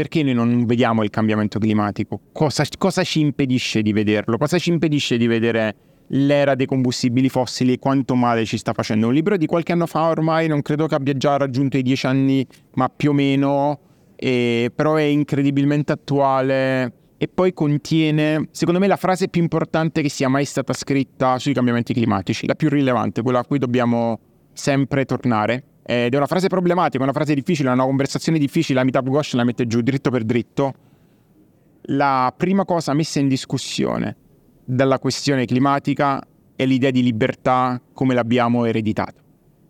Perché noi non vediamo il cambiamento climatico? Cosa, cosa, ci impedisce di vederlo? Cosa ci impedisce di vedere l'era dei combustibili fossili e quanto male ci sta facendo? Un libro di qualche anno fa ormai, non credo che abbia già raggiunto i dieci anni, ma più o meno, e, però è incredibilmente attuale e poi contiene, secondo me, la frase più importante che sia mai stata scritta sui cambiamenti climatici, la più rilevante, quella a cui dobbiamo sempre tornare ed è una frase problematica, una frase difficile, una conversazione difficile, Amitabh Ghosh la mette giù dritto per dritto. La prima cosa messa in discussione dalla questione climatica è l'idea di libertà come l'abbiamo ereditata.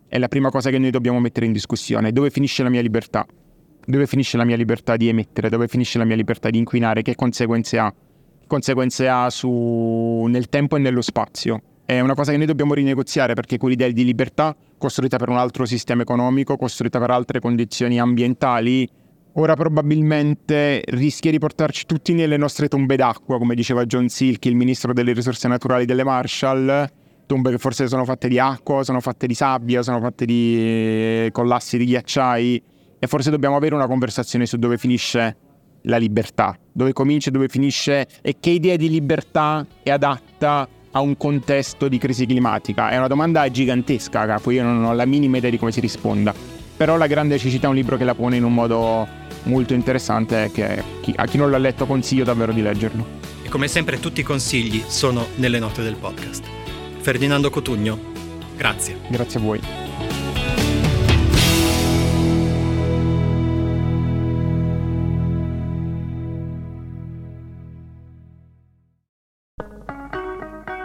È la prima cosa che noi dobbiamo mettere in discussione. Dove finisce la mia libertà? Dove finisce la mia libertà di emettere? Dove finisce la mia libertà di inquinare? Che conseguenze ha? Che conseguenze ha su... nel tempo e nello spazio? È una cosa che noi dobbiamo rinegoziare perché quell'idea di libertà costruita per un altro sistema economico, costruita per altre condizioni ambientali, ora probabilmente rischia di portarci tutti nelle nostre tombe d'acqua, come diceva John Silk, il ministro delle risorse naturali delle Marshall, tombe che forse sono fatte di acqua, sono fatte di sabbia, sono fatte di eh, collassi di ghiacciai e forse dobbiamo avere una conversazione su dove finisce la libertà, dove comincia e dove finisce e che idea di libertà è adatta a un contesto di crisi climatica? È una domanda gigantesca, capo, io non ho la minima idea di come si risponda. Però La grande cecità è un libro che la pone in un modo molto interessante che a chi non l'ha letto consiglio davvero di leggerlo. E come sempre tutti i consigli sono nelle note del podcast. Ferdinando Cotugno, grazie. Grazie a voi.